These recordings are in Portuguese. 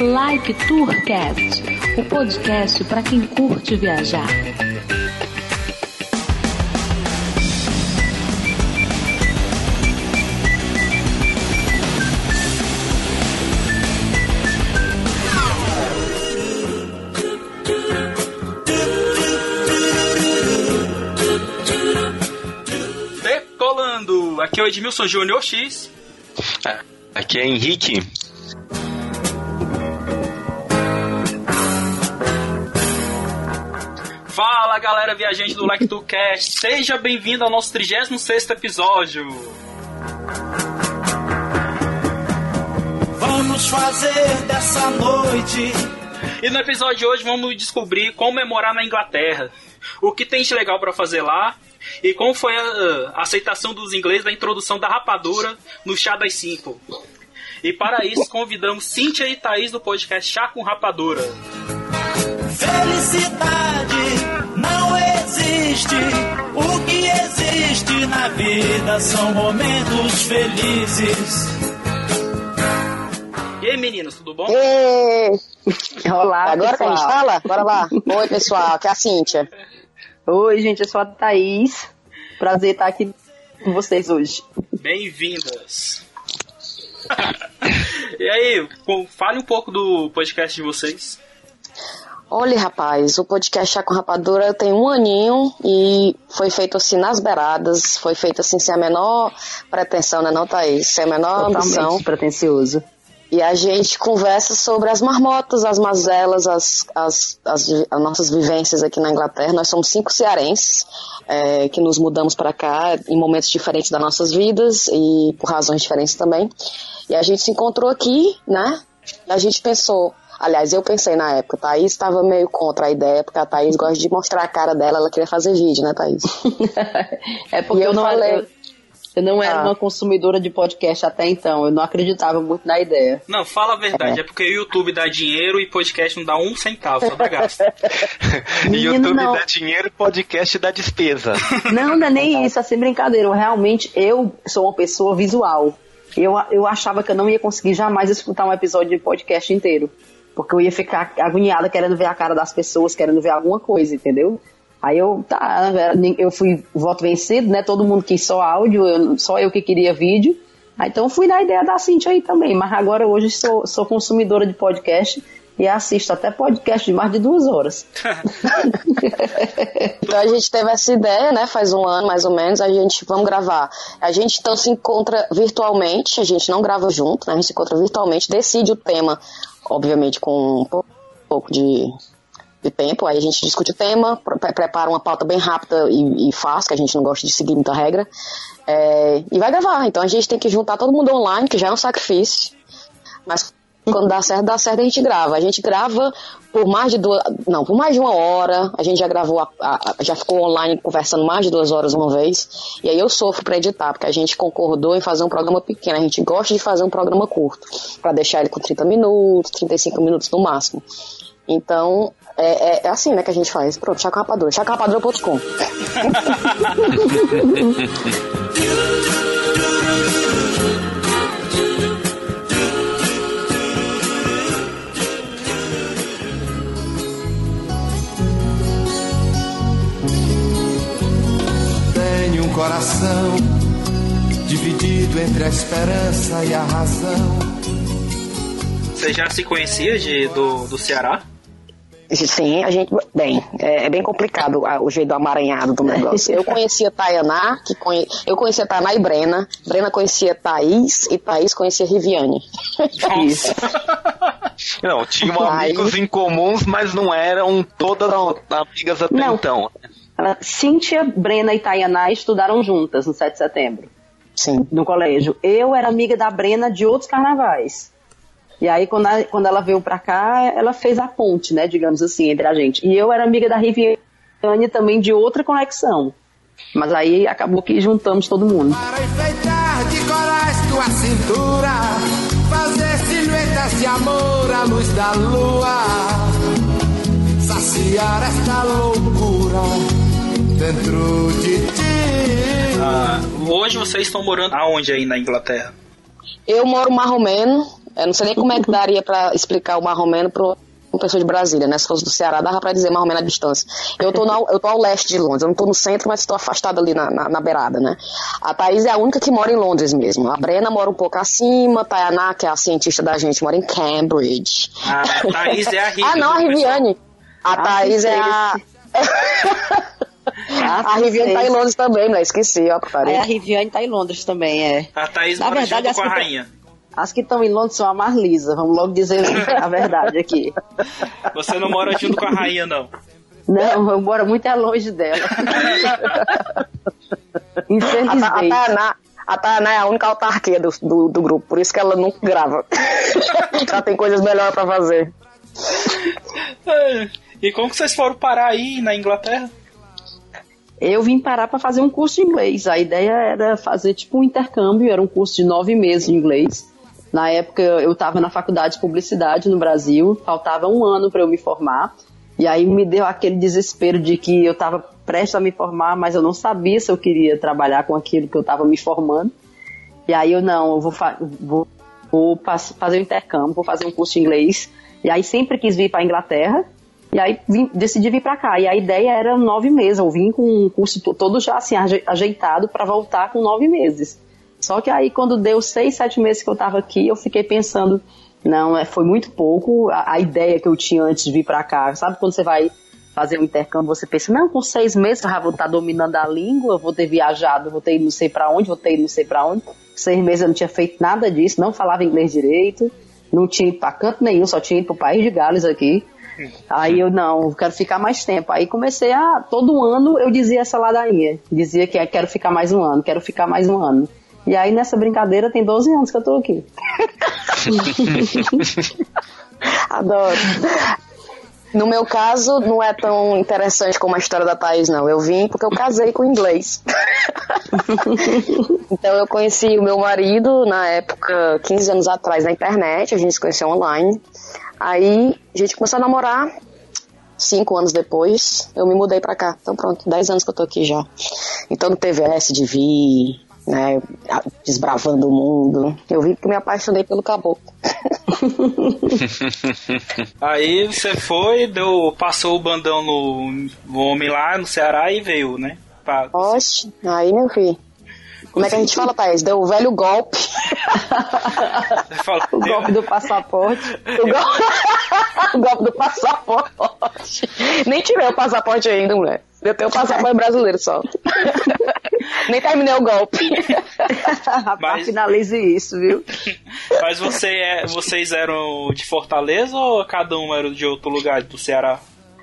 Like Tourcast, o podcast para quem curte viajar. É o Edmilson Júnior X. Aqui é Henrique. Fala galera viajante do LectuCast, seja bem-vindo ao nosso 36 episódio. Vamos fazer dessa noite. E no episódio de hoje vamos descobrir como é morar na Inglaterra, o que tem de legal para fazer lá e como foi a, a aceitação dos ingleses da introdução da rapadura no chá das 5. E para isso convidamos Cíntia e Thaís do podcast Chá com Rapadura. Felicidade não existe. O que existe na vida são momentos felizes. E aí meninos, tudo bom? Ê! Olá, Agora que a gente pessoal. fala? Bora lá. Oi, pessoal, aqui é a Cíntia. Oi, gente, eu sou a Thaís. Prazer estar aqui com vocês hoje. Bem-vindas. e aí, fale um pouco do podcast de vocês. Olha, rapaz, o podcast Chá com Rapadura tem um aninho e foi feito assim nas beiradas, foi feito assim sem a menor pretensão, né não, Thaís? Sem a menor ambição. Totalmente pretencioso. E a gente conversa sobre as marmotas, as mazelas, as, as, as, as nossas vivências aqui na Inglaterra. Nós somos cinco cearenses é, que nos mudamos para cá em momentos diferentes das nossas vidas e por razões diferentes também. E a gente se encontrou aqui, né? E a gente pensou, aliás, eu pensei na época, Thaís estava meio contra a ideia, porque a Thaís gosta de mostrar a cara dela, ela queria fazer vídeo, né, Thaís? é porque E eu, eu não falei- eu não era Ah. uma consumidora de podcast até então. Eu não acreditava muito na ideia. Não, fala a verdade, é, porque o YouTube dá dinheiro e podcast não dá um centavo, só dá gasto. Menino, YouTube não. dá dinheiro, podcast dá despesa. Não, não é nem isso, é sem brincadeira. Eu, realmente, eu sou uma pessoa visual. Eu, eu achava que eu não ia conseguir jamais escutar um episódio de podcast inteiro. Porque eu ia ficar agoniada querendo ver a cara das pessoas, querendo ver alguma coisa, entendeu? Aí eu, tá, eu fui voto vencido, né? Todo mundo quis só áudio, eu- só eu que queria vídeo. Aí, então eu fui na ideia da Cintia aí também. Mas agora hoje sou, sou consumidora de podcast e assisto até podcast de mais de duas horas. Então a gente teve essa ideia, né? Faz um ano mais ou menos, a gente vamos gravar. A gente então se encontra virtualmente, a gente não grava junto, né? A gente se encontra virtualmente, decide o tema, obviamente com um pou- pouco de, de tempo, aí a gente discute o tema, pre- prepara uma pauta bem rápida e, e fácil, que a gente não gosta de seguir muita regra, é, e vai gravar. Então a gente tem que juntar todo mundo online, que já é um sacrifício, mas quando dá certo, dá certo, a gente grava. A gente grava por mais de duas. Não, por mais de uma hora. A gente já gravou, a- a- já ficou online conversando mais de duas horas uma vez. E aí eu sofro pra editar, porque a gente concordou em fazer um programa pequeno. A gente gosta de fazer um programa curto, Pra deixar ele com 30 minutos, 35 minutos no máximo. Então, é, é- é assim, né, que a gente faz. Pronto, Chaco Rapadura. chacorapadura.com. Tenho um coração dividido entre a esperança e a razão. Você já se conhecia de, do, do Ceará? Sim, a gente. Bem, é, é bem complicado a- o jeito do amaranhado do negócio. Eu conhecia Tayaná, que conhe, eu conhecia Tayaná e Brena. Brena conhecia Thaís e Thaís conhecia Riviane. Isso. Não, tinham Aí- amigos em comuns, mas não eram todas amigas até Não. então. Ela- Cíntia, Brena e Tayaná estudaram juntas no 7 de setembro. Sim. no colégio. Eu era amiga da Brena de outros carnavais. E aí, quando, a- quando ela veio pra cá, ela fez a ponte, né, digamos assim, entre a gente. E eu era amiga da Riviane também de outra conexão. Mas aí acabou que juntamos todo mundo. Para enfeitar de corais tua cintura, fazer silhuetas de amor à luz da lua, saciar esta loucura dentro de ti. Ah, hoje vocês estão morando aonde aí na Inglaterra? Eu moro marromeno. Eu não sei nem como é que daria pra explicar o marromeno pro uma pessoa de Brasília, né? Se fosse do Ceará, dava pra dizer mais ou menos a distância. Eu tô, na, eu tô ao leste de Londres, eu não tô no centro, mas estou afastada ali na, na, na, beirada, né? A Thaís é a única que mora em Londres mesmo. A Brena mora um pouco acima, a Tayaná, que é a cientista da gente, mora em Cambridge. Ah, a Thaís é a Riviane. ah, não, a Riviane. A ah, Thaís é a. Ah, a Riviane tá em Londres também, né? Esqueci, ó, É, a Riviane tá em Londres também, é. A Thaís Na mora verdade, junto com a rainha. As que estão em Londres são a mais lisa, vamos logo dizer a verdade aqui. Você não mora junto com a rainha, não? Não, eu moro muito longe dela. Infelizmente. A, a, Tainá, a Tainá é a única autarquia do, do, do, grupo, por isso que ela nunca grava. ela tem coisas melhores para fazer. É. E como que vocês foram parar aí na Inglaterra? eu vim parar para fazer um curso de inglês. A ideia era fazer tipo um intercâmbio, era um curso de nove meses de inglês. Na época eu estava na faculdade de publicidade no Brasil, faltava um ano para eu me formar. E aí me deu aquele desespero de que eu estava prestes a me formar, mas eu não sabia se eu queria trabalhar com aquilo que eu estava me formando. E aí eu não, eu vou, vou, vou fazer um intercâmbio, vou fazer um curso de inglês. E aí sempre quis vir para a Inglaterra. E aí vim, decidi vir para cá. E a ideia era nove meses. Eu vim com um curso todo já assim ajeitado para voltar com nove meses. Só que aí quando deu seis, sete meses que eu estava aqui, eu fiquei pensando, não, é, foi muito pouco a, a ideia que eu tinha antes de vir para cá. Sabe quando você vai fazer um intercâmbio, você pensa, não, com seis meses eu já vou estar dominando a língua, vou ter viajado, vou ter ido não sei para onde, vou ter ido não sei para onde. Seis meses eu não tinha feito nada disso, não falava inglês direito, não tinha ido para canto nenhum, só tinha ido para o país de Gales aqui. Aí eu não, quero ficar mais tempo. Aí comecei a, todo ano eu dizia essa ladainha. Dizia que quero ficar mais um ano, quero ficar mais um ano. E aí nessa brincadeira tem 12 anos que eu tô aqui. Adoro. No meu caso, não é tão interessante como a história da Thaís, não. Eu vim porque eu casei com inglês. então eu conheci o meu marido na época, 15 anos atrás, na internet. A gente se conheceu online. Aí a gente começou a namorar. Cinco anos depois, eu me mudei pra cá. Então pronto, dez anos que eu tô aqui já. Então no TVS de vir, né, desbravando o mundo. Eu vi que me apaixonei pelo caboclo. Aí você foi, deu, passou o bandão no, no homem lá no Ceará e veio, né? Pra... Oxe, aí meu filho. Como é que a gente fala, Thaís? Deu o velho golpe. o golpe do passaporte. O, go... o golpe do passaporte. Nem tirei o passaporte ainda, mulher. Eu tenho o passaporte brasileiro só. Nem terminei o golpe. Mas... Finalize isso, viu? Mas você é, vocês eram de Fortaleza ou cada um era de outro lugar do Ceará?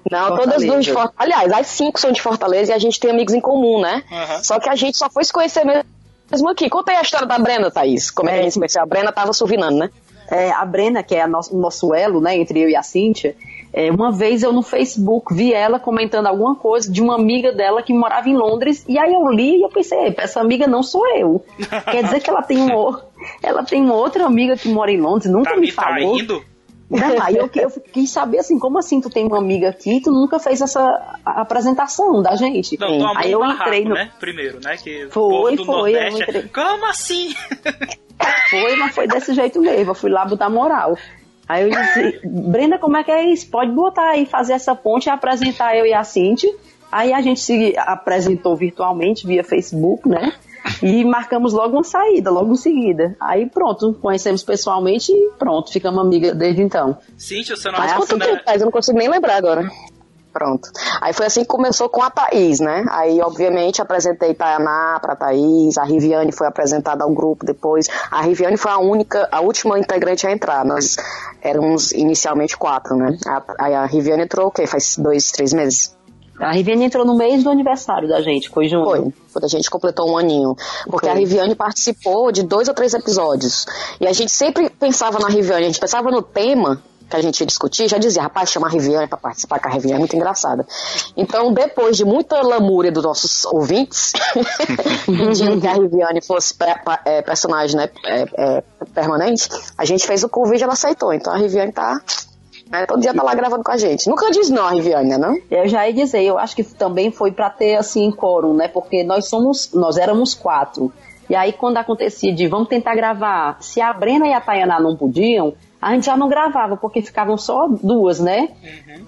Não, Fortaleza. todas duas de Fortaleza. Aliás, as cinco são de Fortaleza e a gente tem amigos em comum, né? Uhum. Só que a gente só foi se conhecer mesmo aqui. Conta aí a história da Brena, Thaís. Como é, que a gente se conheceu? A Brena tava suvinando, né? É, a Brena, que é o nosso elo, né, entre eu e a Cíntia, é, uma vez eu no Facebook vi ela comentando alguma coisa de uma amiga dela que morava em Londres, e aí eu li e eu pensei, essa amiga não sou eu. Quer dizer que ela tem, um, ela tem uma outra amiga que mora em Londres, nunca tá me, me falou. Traindo? Não, aí eu, eu, quis saber assim, como assim tu tem uma amiga aqui e tu nunca fez essa apresentação da gente? Não, tu aí eu entrei no... né? Primeiro, né? Que foi, foi, eu entrei. Como assim? Foi, mas foi desse jeito mesmo, eu fui lá botar moral. Aí eu disse, Brenda, como é que é isso? Pode botar aí, fazer essa ponte e apresentar eu e a Cinti. Aí a gente se apresentou virtualmente via Facebook, né? E marcamos logo uma saída, logo em seguida. Aí pronto, conhecemos pessoalmente e pronto, ficamos amigas desde então. Cíntia, você não Mas quanto tempo faz? Eu não consigo nem lembrar agora. Pronto. Aí foi assim que começou com a Thaís, né? Aí, obviamente, apresentei Tayaná pra Thaís, a Riviane foi apresentada ao grupo depois. A Riviane foi a única, a última integrante a entrar. Nós éramos inicialmente quatro, né? Aí a, Riviane entrou o quê? Faz dois, três meses? A Riviane entrou no mês do aniversário da gente, foi junto. Foi, quando a gente completou um aninho. Porque foi. a Riviane participou de dois ou três episódios. E a gente sempre pensava na Riviane, a gente pensava no tema que a gente ia discutir, já dizia, rapaz, chama a Riviane pra participar, que a Riviane é muito engraçada. Então, depois de muita lamúria dos nossos ouvintes, pedindo que a Riviane fosse pe- pa- é, personagem né, é, é, permanente, a gente fez o convite e ela aceitou. Então a Riviane tá. né, todo dia tá lá gravando com a gente. Nunca diz não, a Riviane, né? Não? Eu já ia dizer, eu acho que também foi pra ter assim quórum, né? Porque nós somos, nós éramos quatro. E aí quando acontecia de vamos tentar gravar, se a Brena e a Tayana não podiam, a gente já não gravava, porque ficavam só duas, né?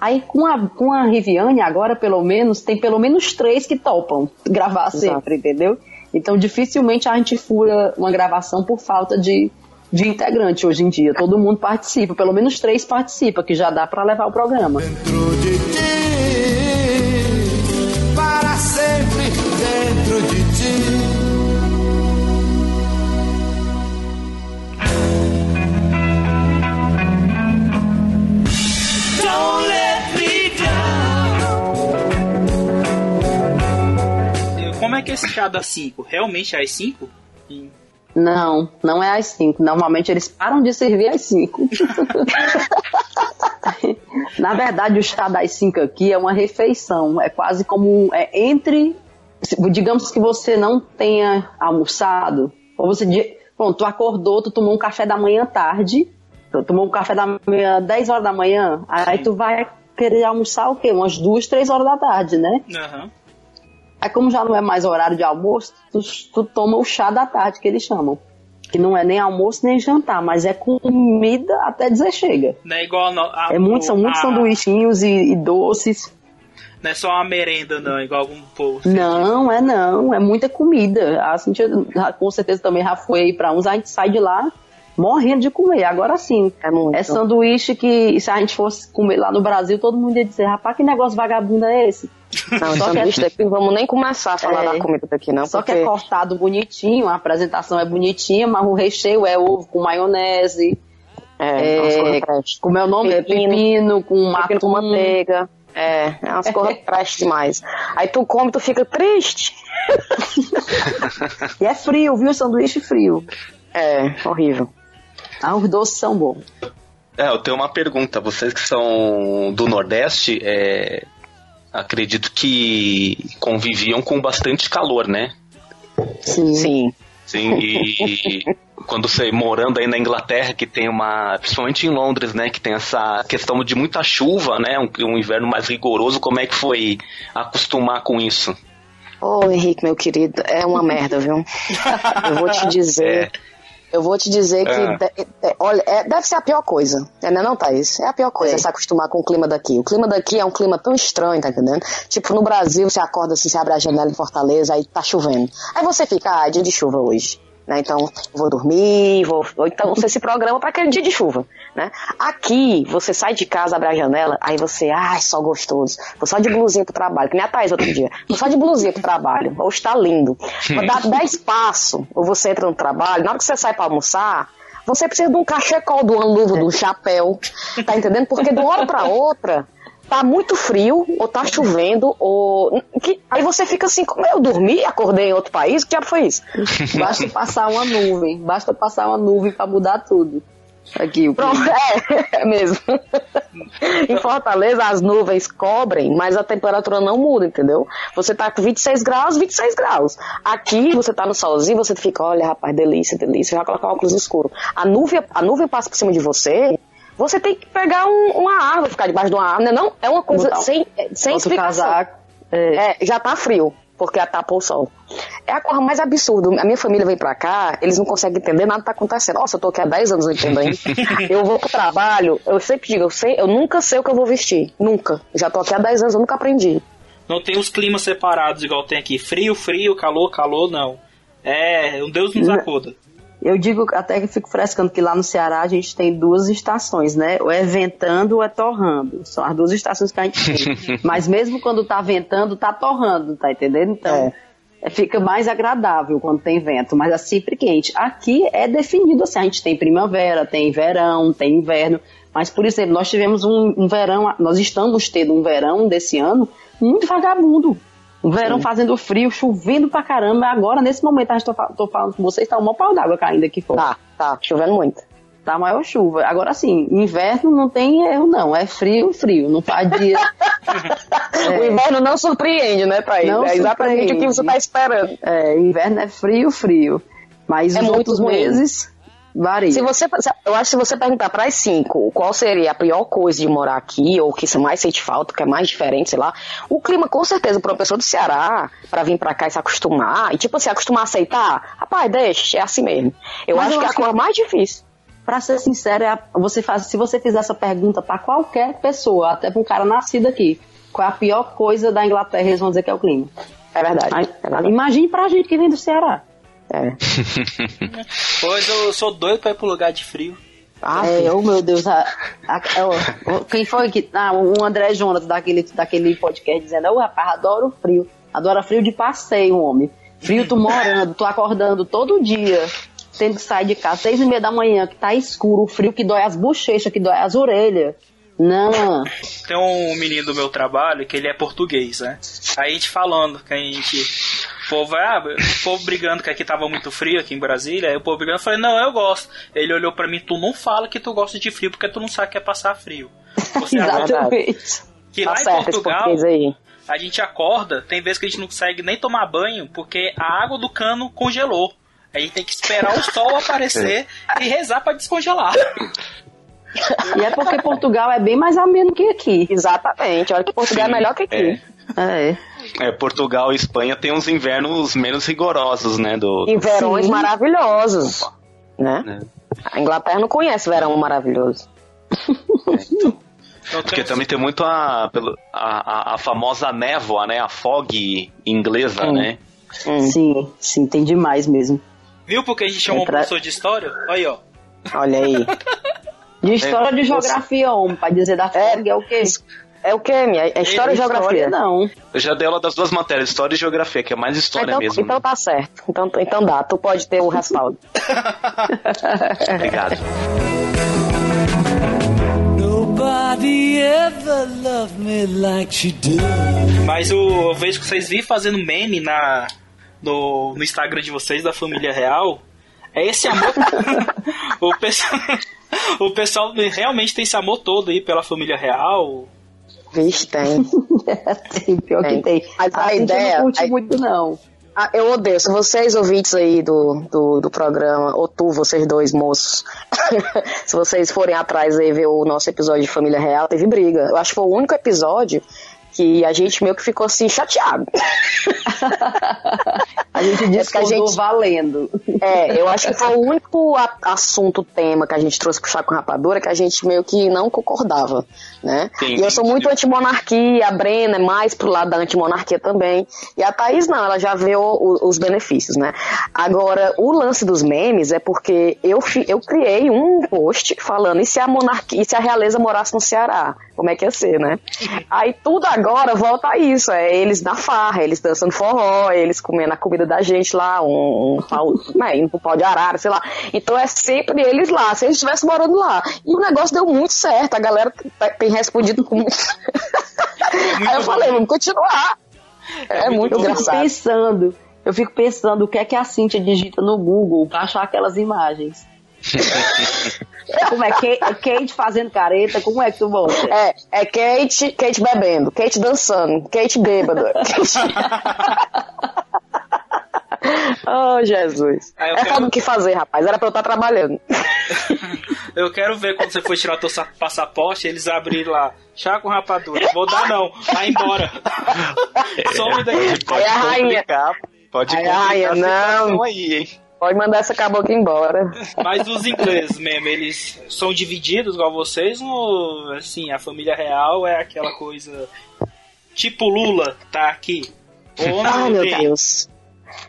Aí com a, com a Riviane, agora pelo menos, tem pelo menos três que topam gravar sempre, entendeu? Então dificilmente a gente fura uma gravação por falta de, de integrante hoje em dia. Todo mundo participa, pelo menos três participa, que já dá pra levar o programa. Dentro de ti, para sempre dentro de ti. Como é que é esse chá das 5? Realmente é às 5? Não, não é às 5. Normalmente eles param de servir às 5. Na verdade, o chá das 5 aqui é uma refeição. É quase como é entre. Digamos que você não tenha almoçado, ou você. Bom, tu acordou, tu tomou um café da manhã tarde, tu tomou um café da manhã 10 horas da manhã, aí tu vai querer almoçar o quê? Umas 2, 3 horas da tarde, né? Aham. Aí como já não é mais horário de almoço, tu, tu toma o chá da tarde que eles chamam. Que não é nem almoço nem jantar, mas é comida até dizer chega. Não é igual. a a- É muito, são muitos a- sanduichinhos e, e doces. Não é só uma merenda, não, igual algum povo. Não, é não, é muita comida. A Cintia já- com certeza também já foi aí pra uns, a gente sai de lá morrendo de comer. Agora sim, É muito. é sanduíche que se a gente fosse comer lá no Brasil, todo mundo ia dizer, rapaz, que negócio vagabundo é esse? Não, Só que é- daqui, vamos nem começar a falar É. da comida daqui, não. Só que porque é cortado bonitinho, a apresentação é bonitinha, mas o recheio é ovo com maionese, é, é, umas coisas trash. como é o nome? Pepino. Pepino, com Pepino com manteiga. É, é umas coisas trash demais. Aí tu come, tu fica triste. E é frio, viu? Sanduíche frio. É, horrível. Ah, os doces são bons. É, eu tenho uma pergunta. Vocês que são do Nordeste, é, acredito que conviviam com bastante calor, né? Sim. Sim. Sim, e quando você morando aí na Inglaterra, que tem uma. Principalmente em Londres, né? Que tem essa questão de muita chuva, né? Um, um inverno mais rigoroso, como é que foi acostumar com isso? Ô, Henrique, meu querido, é uma merda, viu? Eu vou te dizer. Eu vou te dizer que, Ah. de- é, olha, é- deve ser a pior coisa. É, não, é não, Thaís? É a pior coisa, É. se acostumar com o clima daqui. O clima daqui é um clima tão estranho, tá entendendo? Tipo, no Brasil, você acorda assim, você abre a janela em Fortaleza, aí tá chovendo. Aí você fica, ah, dia de chuva hoje. Né? Então, vou dormir, vou. Ou então você se programa para aquele dia de chuva. Né? Aqui, você sai de casa, abre a janela, aí você, ai, só gostoso. Vou só de blusinha pro trabalho, que nem a Thaís outro dia. Vou só de blusinha pro trabalho. Hoje tá lindo. Mas dá 10 passos, ou você entra no trabalho, na hora que você sai para almoçar, você precisa de um cachecol, de uma luva, de um chapéu. Tá entendendo? Porque de uma hora pra outra, tá muito frio, ou tá chovendo, ou. que- Aí você fica assim, como eu dormi, acordei em outro país, que diabo foi isso? Basta passar uma nuvem. Basta passar uma nuvem pra mudar tudo. Aqui, o Pronto, é, é mesmo. em Fortaleza as nuvens cobrem, mas a temperatura não muda, entendeu? Você tá com 26 graus, 26 graus. Aqui você tá no solzinho, você fica, olha, rapaz, delícia, delícia, já colocar óculos escuro. A nuvem, a nuvem passa por cima de você, você tem que pegar um- uma árvore, ficar debaixo de uma árvore, não é não? É uma coisa Botar sem, sem Bota o explicação. casaco. É, É, já tá frio, porque tapou o sol. É a coisa mais absurda. A minha família vem pra cá, eles não conseguem entender nada que tá acontecendo. Nossa, eu tô aqui há 10 anos, não entendo ainda. eu vou pro trabalho, eu sempre digo, eu, sei, eu nunca sei o que eu vou vestir. Nunca. Já tô aqui há 10 anos, eu nunca aprendi. Não tem os climas separados igual tem aqui. Frio, frio, calor, calor, não. É, um Deus nos acuda. Eu digo até que fico frescando que lá no Ceará a gente tem duas estações, né? Ou é ventando ou é torrando. São as duas estações que a gente tem. Mas mesmo quando tá ventando, tá torrando, tá entendendo? Então, é, fica mais agradável quando tem vento, mas é sempre quente. Aqui é definido assim, a gente tem primavera, tem verão, tem inverno. Mas, por exemplo, nós tivemos um, um verão, nós estamos tendo um verão desse ano muito vagabundo. Verão fazendo frio, chovendo pra caramba. Agora, nesse momento, a gente tô, tô falando com vocês, tá um pau d'água caindo aqui fora. Tá, tá, chovendo muito. tá maior chuva. Agora assim, inverno não tem erro, não. É frio, frio. Não faz dia. O inverno não surpreende, né, Thaís? Não é exatamente o que você surpreende. tá esperando. É, inverno é frio, frio. Mas É os muito outros ruim. meses varia. Se você, eu acho que se você perguntar para as cinco qual seria a pior coisa de morar aqui, ou o que você mais sente falta, o que é mais diferente, sei lá, o clima, com certeza, para uma pessoa do Ceará, para vir para cá e se acostumar, e tipo assim, acostumar a aceitar, rapaz, deixa, é assim mesmo. Eu Mas acho eu que é a acho coisa mais difícil. Pra ser sincero, é você faz, se você fizer essa pergunta pra qualquer pessoa, até pra um cara nascido aqui, qual é a pior coisa da Inglaterra, eles vão dizer que é o clima. É verdade. Aí, é verdade. imagine pra gente que vem do Ceará. É. Pois eu sou doido pra ir pro lugar de frio. Ah, É, oh meu Deus, a- a- ó, quem foi que. Ah, o André Jonas daquele, daquele podcast dizendo, ô rapaz, adoro frio. Adora frio de passeio, homem. Frio tu morando, tu acordando todo dia, tendo que sair de casa, seis e meia da manhã, que tá escuro, frio que dói as bochechas, que dói as orelhas. Não. Tem um menino do meu trabalho que ele é português, né? Aí a gente falando que a gente. O povo, ah, o povo brigando que aqui tava muito frio aqui em Brasília. Aí o povo brigando, eu falei, não, eu gosto. Ele olhou pra mim, tu não fala que tu gosta de frio porque tu não sabe que é passar frio. Você acha Exatamente. que tá lá em certo esse Portugal a gente acorda, tem vezes que a gente não consegue nem tomar banho porque a água do cano congelou. A gente tem que esperar o sol aparecer e rezar pra descongelar. E é porque Portugal é bem mais ameno que aqui. Exatamente. Olha que Portugal Sim, é melhor que aqui. É. É, Portugal e Espanha tem uns invernos menos rigorosos, né? Do, E verões Sim. maravilhosos. Né? né? A Inglaterra não conhece verão maravilhoso. Então, Porque também tem muito a, pelo- a, a, a famosa névoa, né? A fog inglesa, Hum. né? Hum. Sim, sim, tem demais mesmo. Viu porque a gente chamou um Entra- professor de história? Aí, ó. Olha aí. De história de você- geografia, homem, pra dizer da É. fog é o quê? É o que, minha? É história e geografia. não. Eu já dei aula das duas matérias, história e geografia, que é mais história então, mesmo. então né? tá certo. Então, então dá, tu pode ter o respaldo. Obrigado. Mas o- eu vejo que vocês vivem fazendo meme na, no, no Instagram de vocês, da família real. É esse amor. o, pessoal, o pessoal realmente tem esse amor todo aí pela família real. Vixe, tem. tem, pior Tem. que tem. Mas a gente ideia- não curte a- muito, não. Ah, eu odeio. Se vocês ouvintes aí do, do, do programa, ou tu, vocês dois moços, se vocês forem atrás aí ver o nosso episódio de Família Real, teve briga. Eu acho que foi o único episódio que a gente meio que ficou assim chateado. A gente É discordou porque a gente- valendo. É, eu acho que foi o único a- assunto, tema que a gente trouxe pro Chá com Rapadura que a gente meio que não concordava, né? Sim, e eu sou muito antimonarquia, a Brena é mais pro lado da antimonarquia também. E a Thaís não, ela já vê o- o- os benefícios, né? Agora, o lance dos memes é porque eu, fi- eu criei um post falando e se a monarquia, e se a realeza morasse no Ceará? Como é que ia ser, né? Aí tudo agora volta a isso, é eles na farra, eles dançando forró, eles comendo a comida da gente lá, um, um pau, né, indo pro pau de arara, sei lá. Então é sempre eles lá, se eles estivessem morando lá. E o negócio deu muito certo, a galera t- tem respondido com muito. Aí eu falei, vamos continuar. É, muito Eu fico engraçado. pensando, eu fico pensando o que é que a Cintia digita no Google pra achar aquelas imagens. como é Kate fazendo careta, como é que tu bota? É, é Kate, Kate bebendo, Kate dançando, Kate bêbada. Kate... oh, Jesus. Aí eu É quero- o que fazer, rapaz. Era pra eu estar trabalhando. Eu quero ver quando você for tirar teu sa- passaporte, eles abrirem lá. Chá com rapadura. Vou dar não. Vai embora. Some daqui. Pode Aí a rainha- pode rainha, não. aí, hein? Pode mandar essa cabocla embora. Mas os ingleses mesmo, eles são divididos igual vocês ou assim, a família real é aquela coisa tipo Lula tá aqui? Ou Ai, meu? Deus.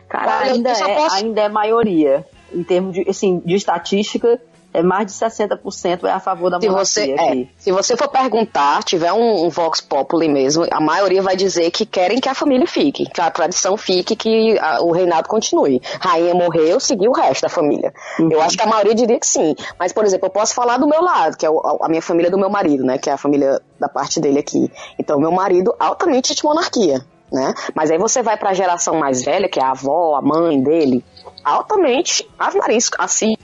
Cara, Olha, ainda é, posso- ainda é maioria. Em termos de, assim, de estatística, é mais de 60% é a favor da Se monarquia você, aqui. é, se você for perguntar, tiver um, um Vox Populi mesmo, a maioria vai dizer que querem que a família fique, que a tradição fique, que a- o reinado continue. Rainha morreu, seguiu o resto da família. Eu acho que a maioria diria que sim. Mas, por exemplo, eu posso falar do meu lado, que é o- a minha família do meu marido, né? Que é a família da parte dele aqui. Então, meu marido, altamente de monarquia. Né? Mas aí você vai para a geração mais velha, que é a avó, a mãe dele, altamente, as nariz, assim,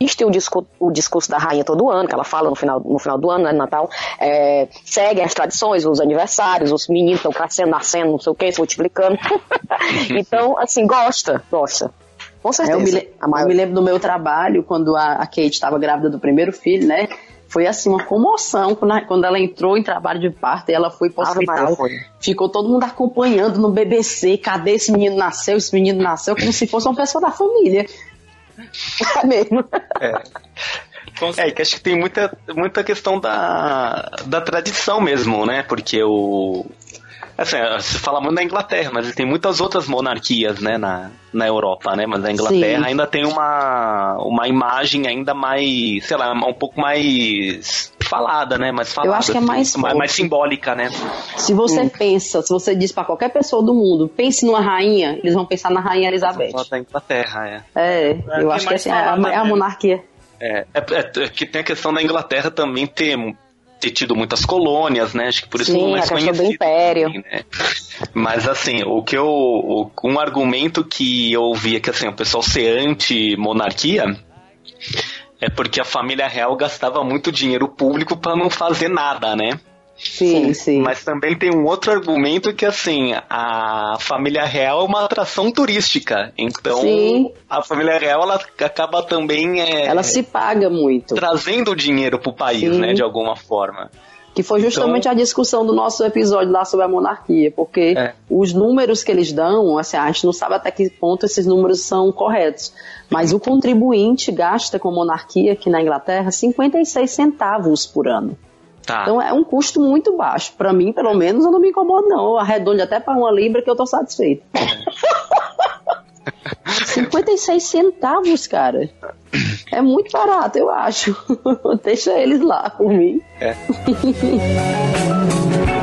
assistem o, discu o discurso da rainha todo ano, que ela fala no final, no final do ano, né, Natal, é, seguem as tradições, os aniversários, os meninos estão crescendo, nascendo, não sei o que, se multiplicando. então, assim, gosta, gosta. Com certeza. É, eu, me, eu me lembro do meu trabalho, quando a, a Kate estava grávida do primeiro filho, né? Foi assim, uma comoção quando, ela entrou em trabalho de parto e ela foi para o hospital. Ficou todo mundo acompanhando no BBC, cadê esse menino nasceu, esse menino nasceu, como se fosse uma pessoa da família. É mesmo. É. É, que acho que tem muita, muita questão da, da tradição mesmo, né? Porque o, Assim, se fala muito da Inglaterra, mas tem muitas outras monarquias, né, na, na Europa, né? Mas a Inglaterra Sim. ainda tem uma, uma imagem ainda mais, sei lá, um pouco mais falada, né? Mais falada. Eu acho que é mais, assim, mais, mais, simbólica, né? Se você hum. pensa, se você diz para qualquer pessoa do mundo, pense numa rainha, eles vão pensar na rainha Elizabeth. Da Inglaterra, é. É, é eu acho que assim, é, a, é a monarquia. É, é, é, que tem a questão da Inglaterra também ter ter tido muitas colônias, né? Acho que por isso Sim, é mais conhecido. do Império. Assim, né? Mas assim, o que eu. Um argumento que eu ouvia é que assim, o pessoal ser anti-monarquia é porque a família real gastava muito dinheiro público para não fazer nada, né? Sim, sim. Mas também tem um outro argumento que, assim, a família real é uma atração turística. Então, sim. a família real, ela acaba também... É, ela se paga muito. Trazendo dinheiro pro país, sim. né, de alguma forma. Que foi justamente então, a discussão do nosso episódio lá sobre a monarquia, porque é. os números que eles dão, assim, a gente não sabe até que ponto esses números são corretos, mas o contribuinte gasta com monarquia aqui na Inglaterra 56 centavos por ano. Tá. Então é um custo muito baixo. Para mim, pelo menos, eu não me incomodo, não. Eu arredondo até para uma libra que eu tô satisfeito. 56 centavos, cara. É muito barato, eu acho. Deixa eles lá por mim. É.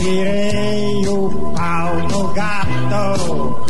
Tirei o pau gato.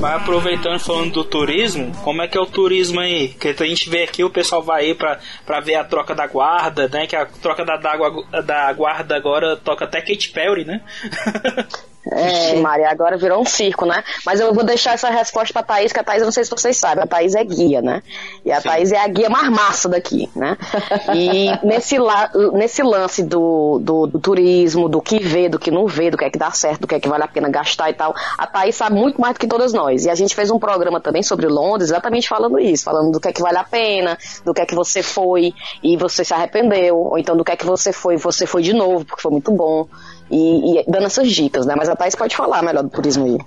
Vai aproveitando falando do turismo, como é que é o turismo aí? Que a gente vê aqui, o pessoal vai aí pra, pra ver a troca da guarda, né? Que a troca da, da, da guarda agora toca até Kate Perry, né? É, Maria, agora virou um circo, né? Mas eu vou deixar essa resposta pra Thaís, que a Thaís, eu não sei se vocês sabem, a Thaís é guia, né? E a Sim. Thaís é a guia mais massa daqui, né? E nesse, la nesse lance do, do, do, turismo, do que vê, do que não vê, do que é que dá certo, do que é que vale a pena gastar e tal, a Thaís sabe muito mais do que todas nós. E a gente fez um programa também sobre Londres, exatamente falando isso, falando do que é que vale a pena, do que é que você foi e você se arrependeu, ou então do que é que você foi e você foi de novo, porque foi muito bom e, e dando essas dicas, né? Mas a Thais pode falar melhor do turismo aí.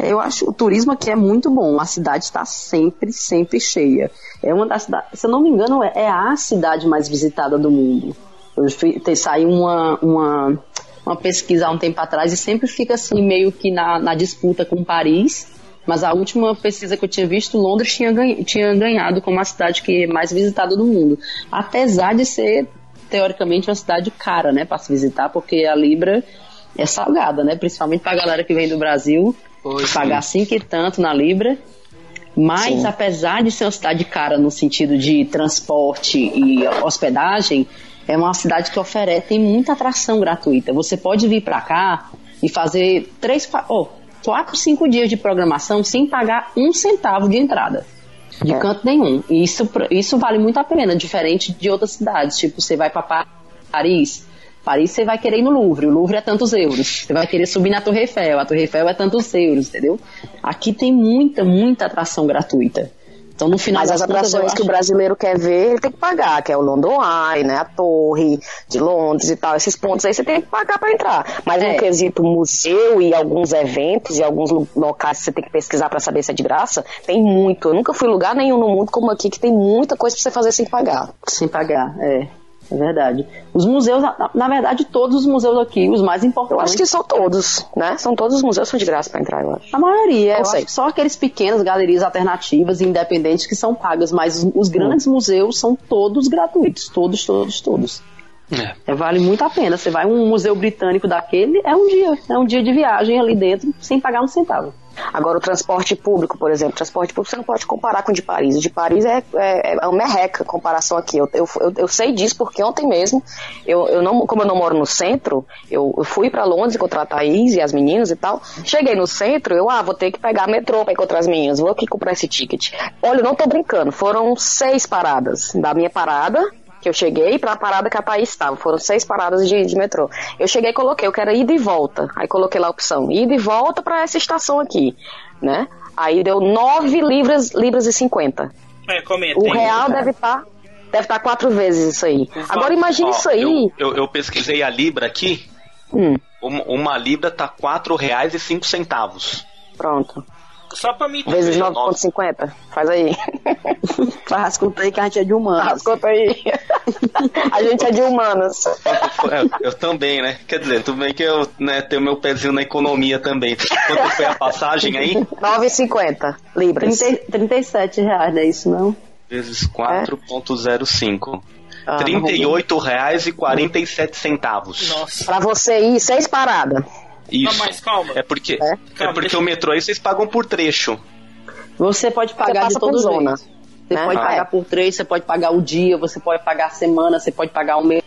Eu acho o turismo aqui é muito bom. A cidade está sempre, sempre cheia. É uma das cidades, se eu não me engano, é, é a cidade mais visitada do mundo. Eu fui, saiu uma, uma, uma pesquisa há um tempo atrás e sempre fica assim, meio que na, na disputa com Paris. Mas a última pesquisa que eu tinha visto, Londres tinha, ganha, tinha ganhado como a cidade que é mais visitada do mundo. Apesar de ser teoricamente uma cidade cara, né, para se visitar, porque a Libra é salgada, né, principalmente para a galera que vem do Brasil, pois pagar sim. cinco e tanto na Libra. Mas, sim. apesar de ser uma cidade cara no sentido de transporte e hospedagem, é uma cidade que oferece tem muita atração gratuita. Você pode vir para cá e fazer três, oh, quatro, cinco dias de programação sem pagar um centavo de entrada. De é. canto nenhum. E isso, isso vale muito a pena, diferente de outras cidades. Tipo, você vai para Paris, Paris você vai querer ir no Louvre, o Louvre é tantos euros. Você vai querer subir na Torre Eiffel, a Torre Eiffel é tantos euros, entendeu? Aqui tem muita, muita atração gratuita. Então, no final Mas as atrações que o brasileiro quer ver, ele tem que pagar, que é o London Eye, né? A Torre de Londres e tal. Esses pontos aí você tem que pagar para entrar. Mas é. no quesito museu e alguns eventos e alguns locais que você tem que pesquisar para saber se é de graça, tem muito. Eu nunca fui lugar nenhum no mundo como aqui que tem muita coisa para você fazer sem pagar. Sem pagar, é. É verdade. Os museus, na, na, verdade, todos os museus aqui, os mais importantes. Eu acho que são todos, né? São todos os museus são de graça para entrar, eu acho. A maioria, eu, sei. só aqueles pequenos galerias alternativas e independentes que são pagas, mas os, os grandes hum. museus são todos gratuitos, todos, todos, todos. É. é. Vale muito a pena. Você vai a um museu britânico daquele, é um dia, é um dia de viagem ali dentro, sem pagar um centavo. Agora, o transporte público, por exemplo, transporte público você não pode comparar com o de Paris. O de Paris é, é, é uma merreca comparação aqui. Eu, eu, eu, sei disso porque ontem mesmo, eu, eu não, como eu não moro no centro, eu, eu fui para Londres encontrar a Thaís e as meninas e tal. Cheguei no centro, eu, ah, vou ter que pegar metrô para encontrar as meninas, vou aqui comprar esse ticket. Olha, eu não tô brincando, foram seis paradas. Da minha parada, que eu cheguei para a parada que a Thaís estava. Foram seis paradas de, de, metrô. Eu cheguei e coloquei, eu quero ida e volta. Aí coloquei lá a opção, ida e volta para essa estação aqui, né? Aí deu nove libras, libras e cinquenta. É, comenta. O real deve estar... Tá, deve estar tá quatro vezes isso aí. Agora imagine isso aí. Eu, eu, eu, pesquisei a Libra aqui. Hum. Uma, uma Libra tá quatro reais e cinco centavos. Pronto. Só pra mim. Vezes 9,50. Faz aí. Faz as contas aí que a gente é de humanos. Faz as contas aí. a gente é de humanos. Eu, eu, também, né? Quer dizer, tudo bem que eu né, tenho meu pezinho na economia também. Quanto foi a passagem aí? 9,50 libras. 30, 37 reais, não é isso não? Vezes 4,05. É? Ah, R$ centavos. Nossa. Pra você ir, seis paradas. Isso. Não, mas calma. É porque, é? Calma, é porque o metrô aí vocês pagam por trecho. Você pode pagar você de todo zona. Você né? pode ah, pagar é. por trecho, você pode pagar o dia, você pode pagar a semana, você pode pagar o mês,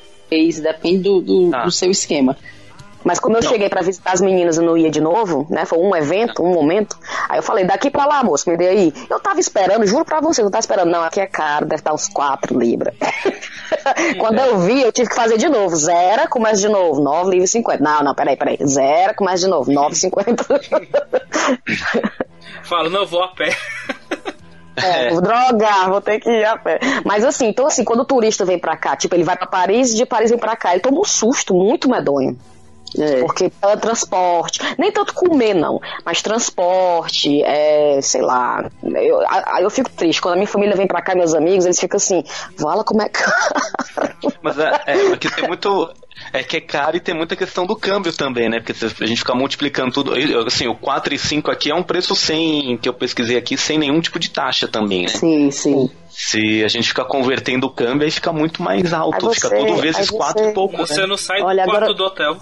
depende do, do, ah. do seu esquema. Mas como eu não. cheguei para visitar as meninas e não ia de novo, né? Foi um evento, um momento. Aí eu falei, daqui pra lá, moço, me dê aí. Eu tava esperando, juro pra você, eu tava esperando. Não, aqui é caro, deve estar uns 4 libras. Quando eu vi, eu tive que fazer de novo. Zero, começa de novo, 9 libras e 50. Não, não, peraí, peraí. Zero, começa de novo, 9,50. Fala, não, vou a pé. É, vou drogar, vou ter que ir a pé. Mas assim, então assim, quando o turista vem pra cá, tipo, ele vai pra Paris e de Paris vem pra cá, ele toma um susto muito medonho. É. Porque é transporte, nem tanto comer não, mas transporte, é, sei lá, eu, eu fico triste, quando a minha família vem pra cá, meus amigos, eles ficam assim, vala como é caro. Mas é, é porque tem muito, é que é caro e tem muita questão do câmbio também, né? Porque a gente fica multiplicando tudo. Assim, o 4 e 5 aqui é um preço sem, que eu pesquisei aqui, sem nenhum tipo de taxa também, né? Sim, sim. Se a gente ficar convertendo o câmbio, aí fica muito mais alto. Você, fica tudo vezes 4 e pouco. Você né? não sai Olha, do quarto agora... do hotel.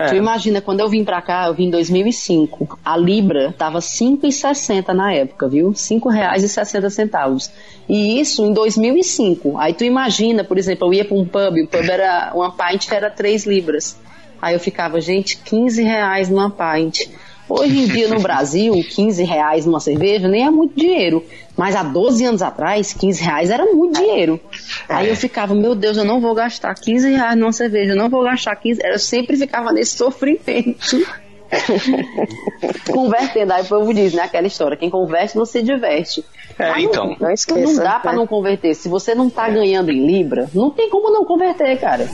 É. Tu imagina, quando eu vim pra cá, eu vim em 2005, a Libra tava 5,60 na época, viu? R$ 5,60. E isso em 2005. Aí tu imagina, por exemplo, eu ia pra um pub, o pub era, uma pint era 3 libras. Aí eu ficava, gente, 15 reais numa pint. Hoje em dia no Brasil, 15 reais numa cerveja nem é muito dinheiro. Mas há 12 anos atrás, 15 reais era muito dinheiro. Aí eu ficava, meu Deus, eu não vou gastar 15 reais numa cerveja, eu não vou gastar 15. Eu sempre ficava nesse sofrimento. Convertendo, aí o povo diz, né? Aquela história, quem converte não se diverte. É, então. Não, esqueça, não dá para né? não converter. Se você não tá ganhando em Libra, não tem como não converter, cara.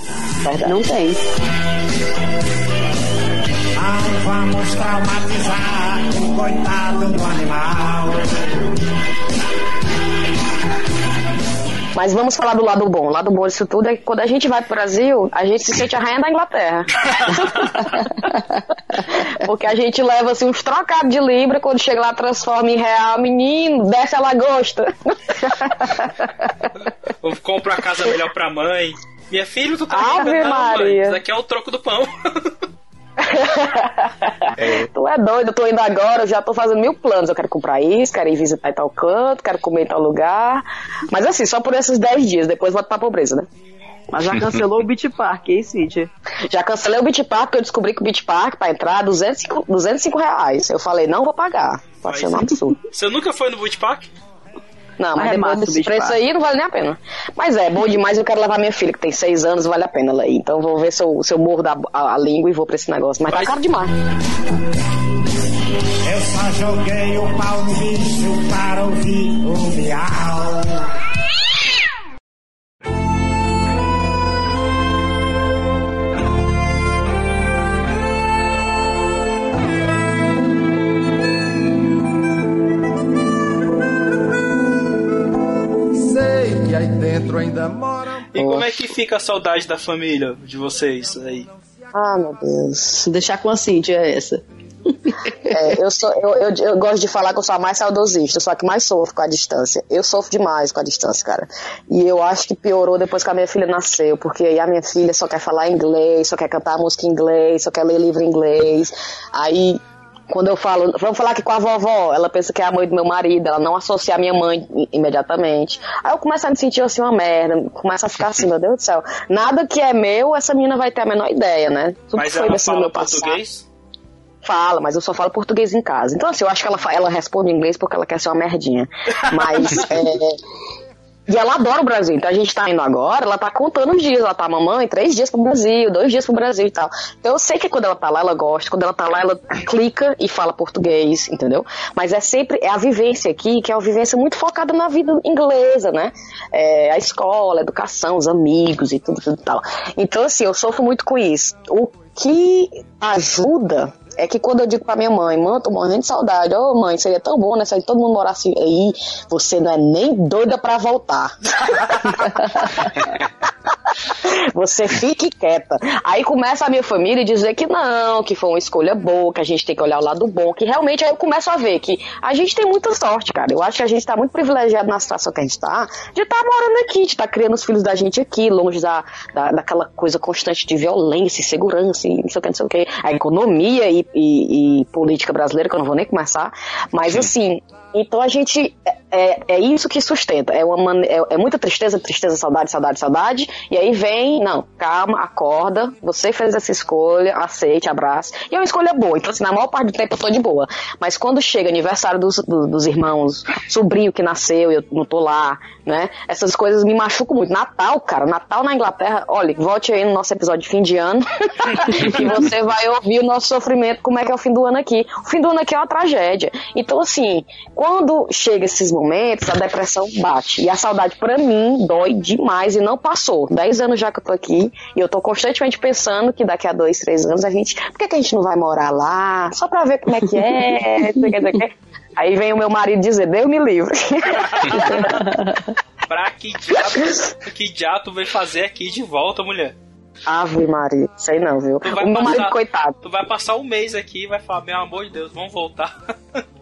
Não tem. Vamos traumatizar o coitado do animal. Mas vamos falar do lado bom. O lado bom disso tudo é que quando a gente vai pro Brasil, a gente se sente a rainha da Inglaterra. Porque a gente leva assim, uns trocados de libra, quando chega lá transforma em real, menino, desce a lagosta. Ou compra a casa melhor pra mãe. Minha filha, tu tá Ave rindo, não, Maria. Isso aqui é o troco do pão. é. Tu é doido, eu tô indo agora, eu já tô fazendo mil planos. Eu quero comprar isso, quero ir visitar tal canto, quero comer em tal lugar. Mas assim, só por esses 10 dias, depois volto pra pobreza, né? Mas já cancelou o Beach Park, hein, Cid? Já cancelei o Beach Park, porque eu descobri que o Beach Park, pra entrar, 205, 205 reais. Eu falei, não vou pagar. Pode ser um absurdo. Você nunca foi no Beach Park? Não, mas, mas é depois desse preço aí não vale nem a pena. Mas é, bom demais, eu quero levar minha filha, que tem seis anos, vale a pena ela ir. Então vou ver se eu, se eu morro da, a, a língua e vou pra esse negócio. Mas, mas tá caro demais. Eu só joguei o pau no bicho para ouvir o miau. Dentro ainda mora. E como é que fica a saudade da família de vocês aí? Ah, meu Deus. Deixar com a Cintia é essa. É, eu, sou, eu, eu, eu, gosto de falar que eu sou a mais saudosista, só que mais sofro com a distância. Eu sofro demais com a distância, cara. E eu acho que piorou depois que a minha filha nasceu, porque aí a minha filha só quer falar inglês, só quer cantar música em inglês, só quer ler livro em inglês. Aí Quando eu falo, vamos falar aqui com a vovó, ela pensa que é a mãe do meu marido, ela não associa a minha mãe imediatamente. Aí eu começo a me sentir assim uma merda, começa a ficar assim, meu Deus do céu. Nada que é meu, essa menina vai ter a menor ideia, né? Tudo Mas foi do fala meu passado. português? Fala, mas eu só falo português em casa. Então, assim, eu acho que ela, ela responde em inglês porque ela quer ser uma merdinha. Mas, é, E ela adora o Brasil. Então, a gente tá indo agora, ela tá contando os dias. Ela tá, mamãe, três dias pro Brasil, dois dias pro Brasil e tal. Então, eu sei que quando ela tá lá, ela gosta. Quando ela tá lá, ela clica e fala português, entendeu? Mas é sempre, é a vivência aqui, que é uma vivência muito focada na vida inglesa, né? É, a escola, a educação, os amigos e tudo, tudo e tal. Então, assim, eu sofro muito com isso. O que ajuda é que quando eu digo pra minha mãe, mãe, tô morrendo de saudade, ô mãe, seria tão bom, né? Se todo mundo morasse aí, você não é nem doida pra voltar. Você fique quieta. Aí começa a minha família dizer que não, que foi uma escolha boa, que a gente tem que olhar o lado bom, que realmente aí eu começo a ver que a gente tem muita sorte, cara. Eu acho que a gente tá muito privilegiado na situação que a gente tá, de estar morando aqui, de estar criando os filhos da gente aqui, longe da, da, daquela coisa constante de violência, segurança e não sei o que, não sei o que. A economia e, e, e política brasileira, que eu não vou nem começar. Mas assim, então a gente. É, é isso que sustenta. É, uma é, é muita tristeza, tristeza, saudade, saudade, saudade. E aí vem, não, calma, acorda. Você fez essa escolha, aceite, abrace. E é uma escolha boa. Então, assim, na maior parte do tempo eu tô de boa. Mas quando chega aniversário dos, do- dos irmãos, sobrinho que nasceu e eu não tô lá, né? Essas coisas me machucam muito. Natal, cara, Natal na Inglaterra, olha, volte aí no nosso episódio de fim de ano e você vai ouvir o nosso sofrimento, como é que é o fim do ano aqui. O fim do ano aqui é uma tragédia. Então, assim, chega esses momentos, a depressão bate. E a saudade, pra mim, dói demais e não passou. Dez anos já que eu tô aqui e eu tô constantemente pensando que daqui a dois, três anos a gente. Por que, que a gente não vai morar lá? Só pra ver como é que é. Aí vem o meu marido dizer, Deus me livre. Pra que diabo, que diabo tu veio fazer aqui de volta, mulher? Ave Maria, sei não, viu? Tu vai O meu passar- marido, coitado. Tu vai passar um mês aqui e vai falar, meu amor de Deus, vamos voltar.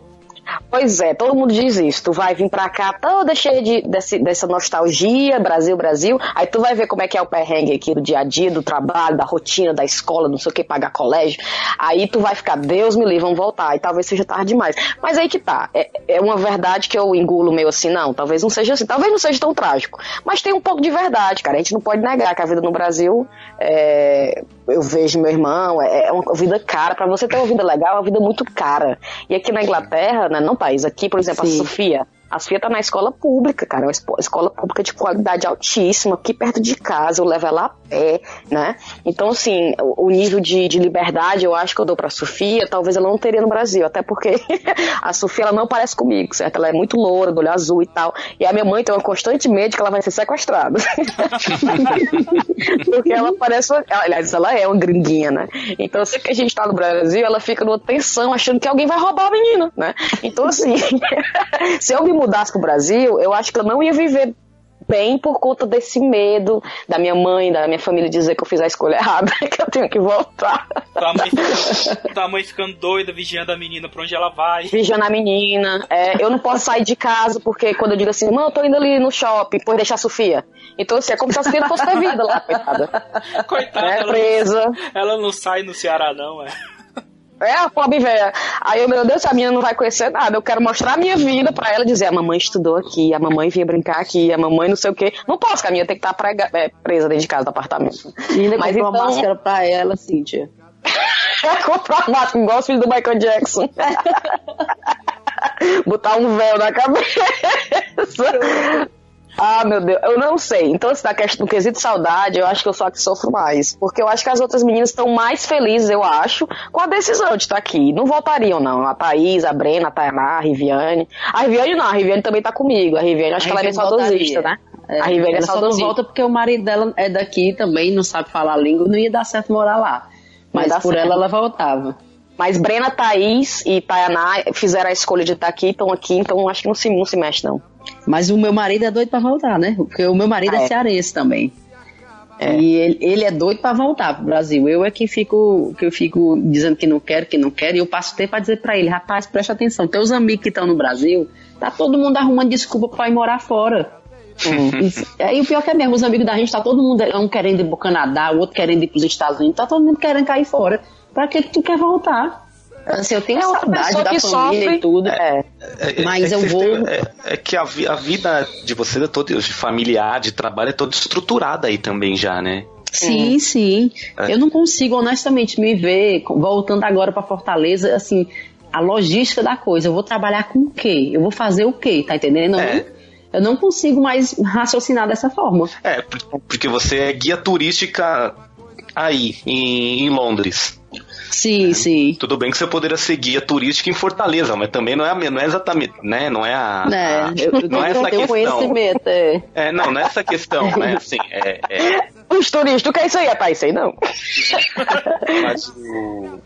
Pois é, todo mundo diz isso. Tu vai vir pra cá toda cheia de, desse- dessa nostalgia, Brasil, Brasil. Aí tu vai ver como é que é o perrengue aqui do dia a dia, do trabalho, da rotina, da escola, não sei o que, pagar colégio. Aí tu vai ficar, Deus me livre, vamos voltar. E talvez seja tarde demais. Mas aí que tá. É, é uma verdade que eu engulo meio assim, não. Talvez não seja assim. Talvez não seja tão trágico. Mas tem um pouco de verdade, cara. A gente não pode negar que a vida no Brasil, é, eu vejo meu irmão, é, é uma vida cara. Pra você ter uma vida legal, é uma vida muito cara. E aqui na Inglaterra, né, não país, aqui, por exemplo, Sim. a Sofia. A Sofia tá na escola pública, cara, uma espo- escola pública de qualidade altíssima, aqui perto de casa, eu levo ela a pé, né? Então, assim, o, nível de, de liberdade eu acho que eu dou pra Sofia, talvez ela não teria no Brasil, até porque a Sofia, ela não parece comigo, certo? Ela é muito loura, do olho azul e tal, e a minha mãe tem uma constante medo que ela vai ser sequestrada. porque ela parece, uma- aliás, ela é uma gringuinha, né? Então, sempre que a gente tá no Brasil, ela fica numa tensão, achando que alguém vai roubar a menina, né? Então, assim, se me mudasse pro Brasil, eu acho que eu não ia viver bem por conta desse medo da minha mãe, da minha família dizer que eu fiz a escolha errada, que eu tenho que voltar. Tua mãe, ficando- tua mãe ficando doida, vigiando a menina pra onde ela vai. Vigiando a menina. É, eu não posso sair de casa, porque quando eu digo assim, mãe, eu tô indo ali no shopping, por deixar a Sofia. Então, assim, é como se a Sofia não fosse ter vida lá, coitada. Coitada, É, ela, presa. ela não sai no Ceará, não, é. É, a pobre velha. Aí eu, meu Deus, a menina não vai conhecer nada. Eu quero mostrar a minha vida pra ela dizer: a mamãe estudou aqui, a mamãe vinha brincar aqui, a mamãe não sei o quê. Não posso, que a minha tem que estar prega- é, presa dentro de casa do apartamento. E ainda Mas comprou uma então- máscara pra ela, Cíntia. comprar uma máscara igual os filhos do Michael Jackson. Botar um véu na cabeça. Ah, meu Deus, eu não sei. Então, assim, na questão do quesito saudade, eu acho que eu sou a que sofro mais. Porque eu acho que as outras meninas estão mais felizes, eu acho, com a decisão de estar aqui. Não voltariam, não. A Thaís, a Brena, a Tainá, a Riviane. A Riviane não, a Riviane também tá comigo. A Riviane, acho que ela é Riviane saudosista, né? a Riviane é ela só não saudosista. volta porque o marido dela é daqui também, não sabe falar a língua, não ia dar certo morar lá. Mas por certo. ela, ela voltava. Mas Brena, Thaís e Tayaná fizeram a escolha de estar aqui, estão aqui, então acho que não se, não se mexe, não. Mas o meu marido é doido pra voltar, né? Porque o meu marido Ah, é, é. cearense também. É. E ele, ele é doido pra voltar pro Brasil. Eu é que fico, que eu fico dizendo que não quero, que não quero, e eu passo tempo pra dizer pra ele, rapaz, presta atenção, teus amigos que estão no Brasil, tá todo mundo arrumando desculpa pra ir morar fora. Isso- Aí o pior que é mesmo, os amigos da gente, tá todo mundo, um querendo ir pro Canadá, o outro querendo ir pros Estados Unidos, tá todo mundo querendo cair fora. Pra que que tu quer voltar? Assim, eu tenho É saudade da família sofre. e tudo. É. É, é- Mas é eu que vocês vou- têm- é, é que a, a vida de vocês é toda de familiar, de trabalho, é toda estruturada aí também já, né? Sim, sim. É. Eu não consigo, honestamente, me ver voltando agora pra Fortaleza, assim, a logística da coisa. Eu vou trabalhar com o quê? Eu vou fazer o quê? Tá entendendo? Eu É. não, eu não consigo mais raciocinar dessa forma. É, por- porque você é guia turística aí, em, em Londres. Sim, sim. Tudo bem que você poderia ser guia turística em Fortaleza, mas também não é, a não é exatamente, né? Não é a. É, a- eu, eu não é essa questão. conhecimento. É. É, não, não é essa questão, né? Assim, é, é, Os turistas, o que é isso aí, rapaz? Isso aí não. mas o.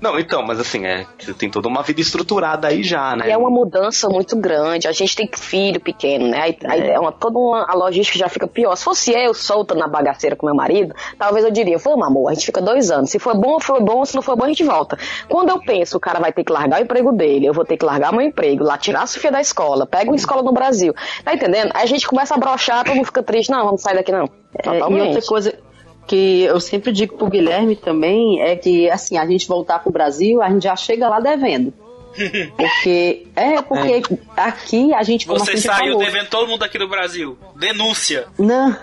Não, então, mas assim, é, você tem toda uma vida estruturada aí já, né? E é uma mudança muito grande. A gente tem filho pequeno, né? Aí, aí é uma, toda uma, a logística já fica pior. Se fosse eu solta na bagaceira com meu marido, talvez eu diria, vamos amor, a gente fica dois anos. Se for bom, foi bom. Se não for bom, a gente volta. Quando eu penso, o cara vai ter que largar o emprego dele, eu vou ter que largar meu emprego, lá tirar a Sofia da escola, pega uma escola no Brasil. Tá entendendo? Aí a gente começa a brochar, todo mundo fica triste. Não, vamos sair daqui não. É, e outra coisa que eu sempre digo pro Guilherme também é que, assim, a gente voltar pro Brasil, a gente já chega lá devendo. Porque, é, porque aqui a gente, Você saiu falou, devendo todo mundo aqui do Brasil. Denúncia. Não,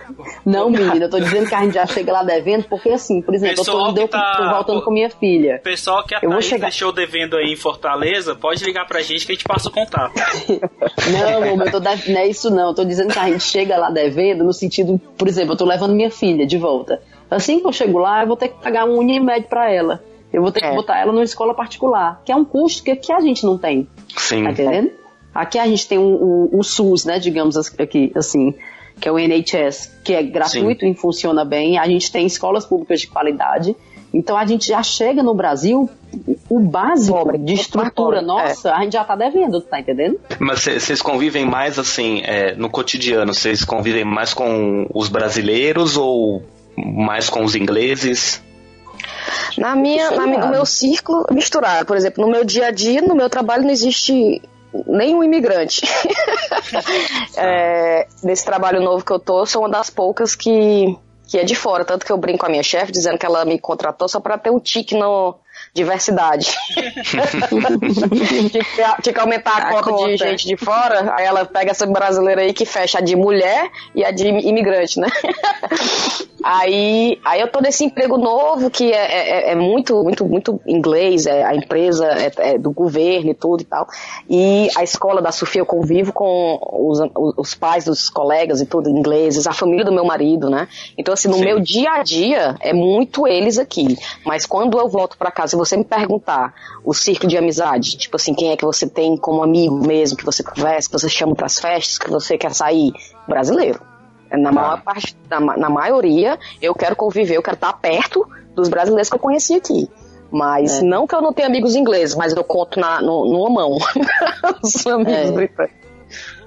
não, menina, eu tô dizendo que a gente já chega lá devendo, porque assim, por exemplo, Pessoal eu tô, tá- tô voltando com minha filha. Pessoal que a Eu Thaís chegar- deixou devendo aí em Fortaleza, pode ligar pra gente que a gente passa o contato. Não, amor, eu tô dev- não é isso não. Eu tô dizendo que a gente chega lá devendo no sentido, por exemplo, eu tô levando minha filha de volta. Assim que eu chego lá, eu vou ter que pagar um Unimed pra ela. Eu vou ter que É. botar ela numa escola particular, que é um custo que aqui a gente não tem. Sim. Tá entendendo? Aqui a gente tem o, o, o SUS, né, digamos aqui, assim, que é o NHS, que é gratuito e funciona bem. A gente tem escolas públicas de qualidade. Então a gente já chega no Brasil, o básico Pobre, de estrutura pobre, nossa, a gente já tá devendo, tá entendendo? Mas cê- vocês convivem mais assim, é, no cotidiano, vocês convivem mais com os brasileiros ou mais com os ingleses? Na minha, na no meu círculo misturado, por exemplo, no meu dia a dia, no meu trabalho não existe nenhum imigrante. É, nesse trabalho novo que eu tô, eu sou uma das poucas que, que é de fora, tanto que eu brinco com a minha chefe dizendo que ela me contratou só para ter um tique no diversidade. tinha, que, tinha que aumentar a, A cota, de cota. gente de fora, aí ela pega essa brasileira aí que fecha a de mulher e a de imigrante, né? Aí, aí eu tô nesse emprego novo que é, é, é muito, muito, muito inglês, é, a empresa é, é do governo e tudo e tal. E a escola da Sofia eu convivo com os, os pais dos colegas e tudo, ingleses, a família do meu marido, né? Então, assim, no Sim. meu dia a dia é muito eles aqui. Mas quando eu volto pra casa, se você me perguntar o círculo de amizade, tipo assim, quem é que você tem como amigo mesmo, que você conversa, que você chama pras festas, que você quer sair, brasileiro. Na maior parte, na, na maioria, eu quero conviver, eu quero estar perto dos brasileiros que eu conheci aqui. Mas É. não que eu não tenha amigos ingleses, mas eu conto na, no, numa mão os amigos É. britânicos.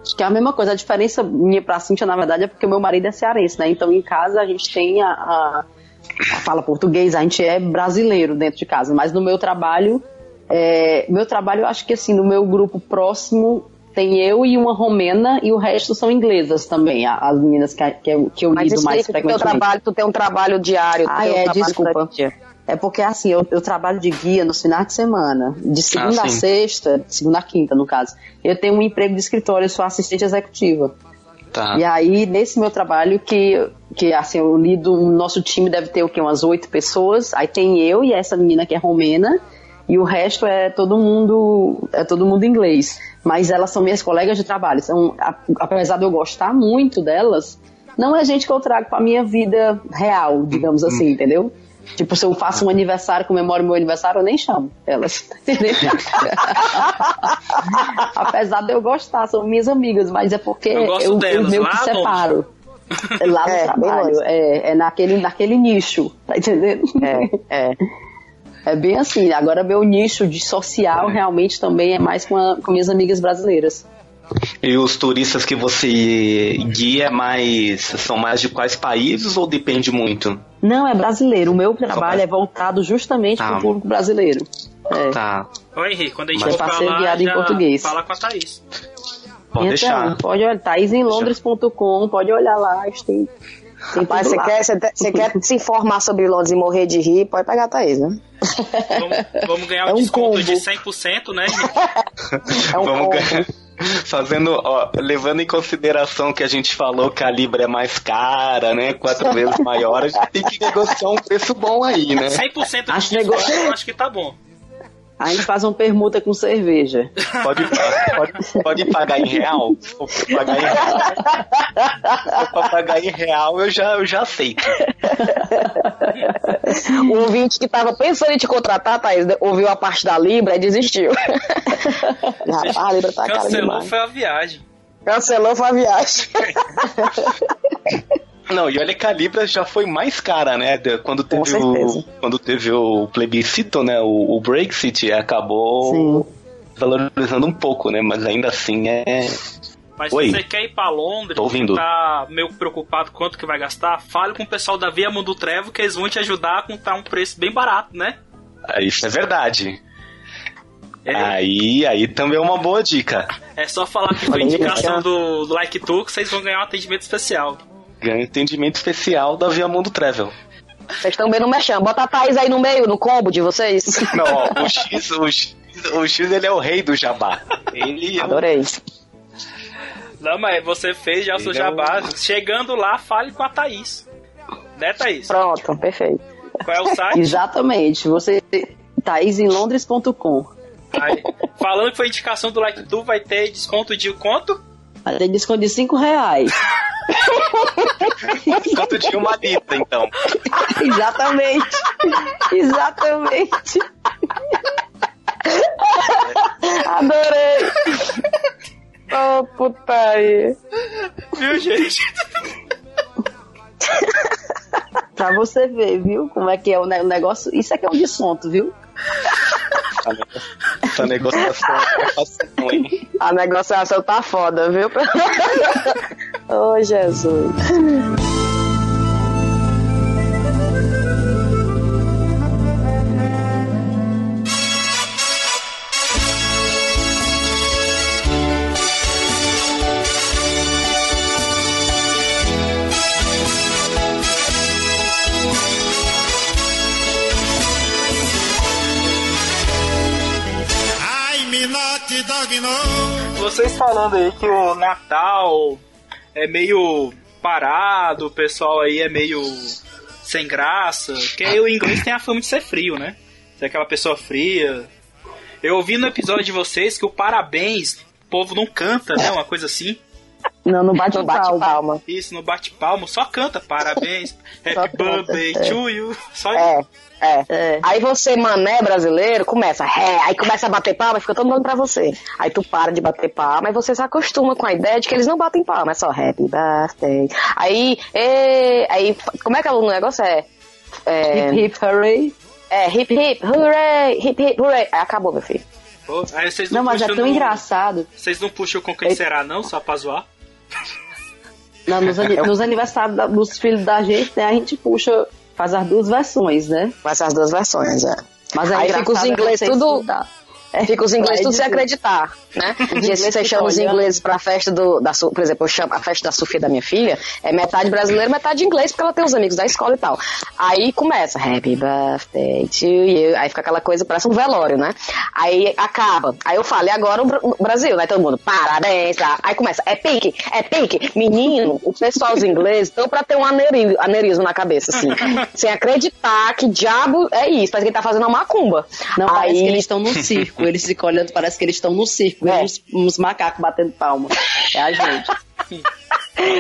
Acho que é a mesma coisa. A diferença minha pra Cintia, na verdade, é porque o meu marido é cearense, né? Então em casa a gente tem a, a- fala português, a gente é brasileiro dentro de casa. Mas no meu trabalho, é, meu trabalho, eu acho que assim, no meu grupo próximo tem eu e uma romena e o resto são inglesas também, as meninas que, que eu, que eu Mas lido mais que teu frequentemente. trabalho, tu tem um trabalho diário. tu Ah, tem um é, trabalho desculpa. É porque assim, eu, eu trabalho de guia nos finais de semana, de segunda Ah, a sexta, segunda a quinta, no caso. Eu tenho um emprego de escritório, eu sou assistente executiva. Tá. E aí, nesse meu trabalho, que, que assim, eu lido, o nosso time deve ter o quê? Umas oito pessoas. Aí tem eu e essa menina que é romena, e o resto é todo mundo, é todo mundo inglês. Mas elas são minhas colegas de trabalho. São, apesar de eu gostar muito delas, não é gente que eu trago pra minha vida real, digamos assim, entendeu? Tipo, se eu faço um aniversário, comemoro meu aniversário, eu nem chamo elas. Apesar de eu gostar, são minhas amigas, mas é porque Eu gosto eu, eu delas, meio lá que separo. É Lá no É, trabalho, é, é naquele, naquele nicho, tá entendendo? É, é. É bem assim. Agora, meu nicho de social realmente também é mais com, a- com minhas amigas brasileiras. E os turistas que você guia é mais são mais de quais países ou depende muito? Não, é brasileiro. O meu trabalho é voltado justamente Tá. para o público brasileiro. É. Tá. Ô Henrique, quando a gente Mas for enviado em português. fala com a Thaís. Pode então, deixar. pode olhar, thaisinlondres.com, pode olhar lá, tem, tudo você lá. quer, você, te- você quer se informar sobre Londres e morrer de rir, pode pegar a Thaís, né? Vamos, vamos ganhar É um um desconto combo. de 100%, né? É um Vamos combo. ganhar. Fazendo, ó, levando em consideração que a gente falou que a Libra é mais cara, né? Quatro vezes maior, a gente tem que negociar um preço bom aí, né? 100% de Acho eu acho que tá bom. A gente faz uma permuta com cerveja. Pode, pode, pode pagar em real? Se for pra pagar em real, se for pra pagar em real eu já, eu já aceito. O ouvinte que tava pensando em te contratar, Thaís, ouviu a parte da Libra e desistiu. Rapaz, a Libra tá cara Cancelou demais. foi a viagem. Cancelou foi a viagem. Não, e olha que a Libra já foi mais cara, né? Quando teve, o, quando teve o plebiscito, né? O, o Brexit acabou Sim. valorizando um pouco, né? Mas ainda assim é. Mas Oi. se você quer ir pra Londres, Tô ouvindo. tá meio preocupado quanto que vai gastar, fale com o pessoal da Via Mundo Trevo que eles vão te ajudar a contar um preço bem barato, né? é, Isso é verdade. É, Aí, aí também é uma boa dica. é só falar que foi indicação cara. do Like Tu que vocês vão ganhar um atendimento especial. Ganha entendimento especial da Via Mundo Travel. Vocês estão bem no mexão. Bota a Thaís aí no meio, no combo de vocês. Não, ó, o X, o X, o X ele é o rei do jabá. Ele é o- Adorei. Não, mas você fez já o seu é jabá. Chegando lá, fale com a Thaís. Né, Thaís? Pronto, perfeito. Qual é o site? Exatamente. Você thaisemlondres.com. Falando que foi indicação do Like Tu, vai ter desconto de quanto? Vai ter desconto de 5 reais. Quanto de uma lita, então. Exatamente. Exatamente. Adorei. Oh, puta aí. Viu, gente? Pra você ver, viu? Como é que é o ne- o negócio. Isso aqui é um desconto, viu? Essa nego- Essa negociação fácil, não, hein? A negociação tá foda, viu? oh, Jesus. Vocês falando aí que o Natal é meio parado, o pessoal aí é meio sem graça, que aí o inglês tem a fama de ser frio, né? Ser aquela pessoa fria. Eu ouvi no episódio de vocês que o parabéns, o povo não canta, né? Uma coisa assim. Não, não bate, bate palma. palma. Isso, não bate palmo, só canta parabéns, happy birthday é. to you. Só É, é. É. Aí você, mané brasileiro, começa, é, aí começa a bater palma e fica todo mundo pra você. Aí tu para de bater palma e você se acostuma com a ideia de que eles não batem palma, é só happy birthday. Aí, é, aí como é que é o negócio é? É, Hip hip hooray. é hip hip, hooray, hip hip, hooray. Aí acabou, meu filho. Pô, Aí vocês não, Não, mas é tão no- engraçado. Vocês não puxam com quem será, não? Só pra zoar? Não, nos, ani- nos aniversários da- dos filhos da gente, né, a gente puxa, faz as duas versões, né? Com essas duas versões, é. Mas é Aí fica os é você tudo- estudar. É, Fica os ingleses tudo sem acreditar, né? Porque se você chama os ingleses pra festa do, da, Su- por exemplo, eu chamo a festa da Sofia da minha filha, é metade brasileiro, metade inglês, porque ela tem os amigos da escola e tal. Aí começa, happy birthday to you, aí fica aquela coisa, parece um velório, né? Aí acaba, aí eu falo, e agora o Bra- o Brasil, né? Todo mundo, parabéns, tá? Aí começa, é pink, é pink, menino, o pessoal, os ingleses, estão pra ter um aneurismo, na cabeça, assim, sem acreditar que diabo é isso, parece que ele tá fazendo uma macumba. Não, parece aí, que eles estão no circo. Eles ficam olhando, parece que eles estão no circo. É. É. Uns, uns macacos batendo palma. É a gente.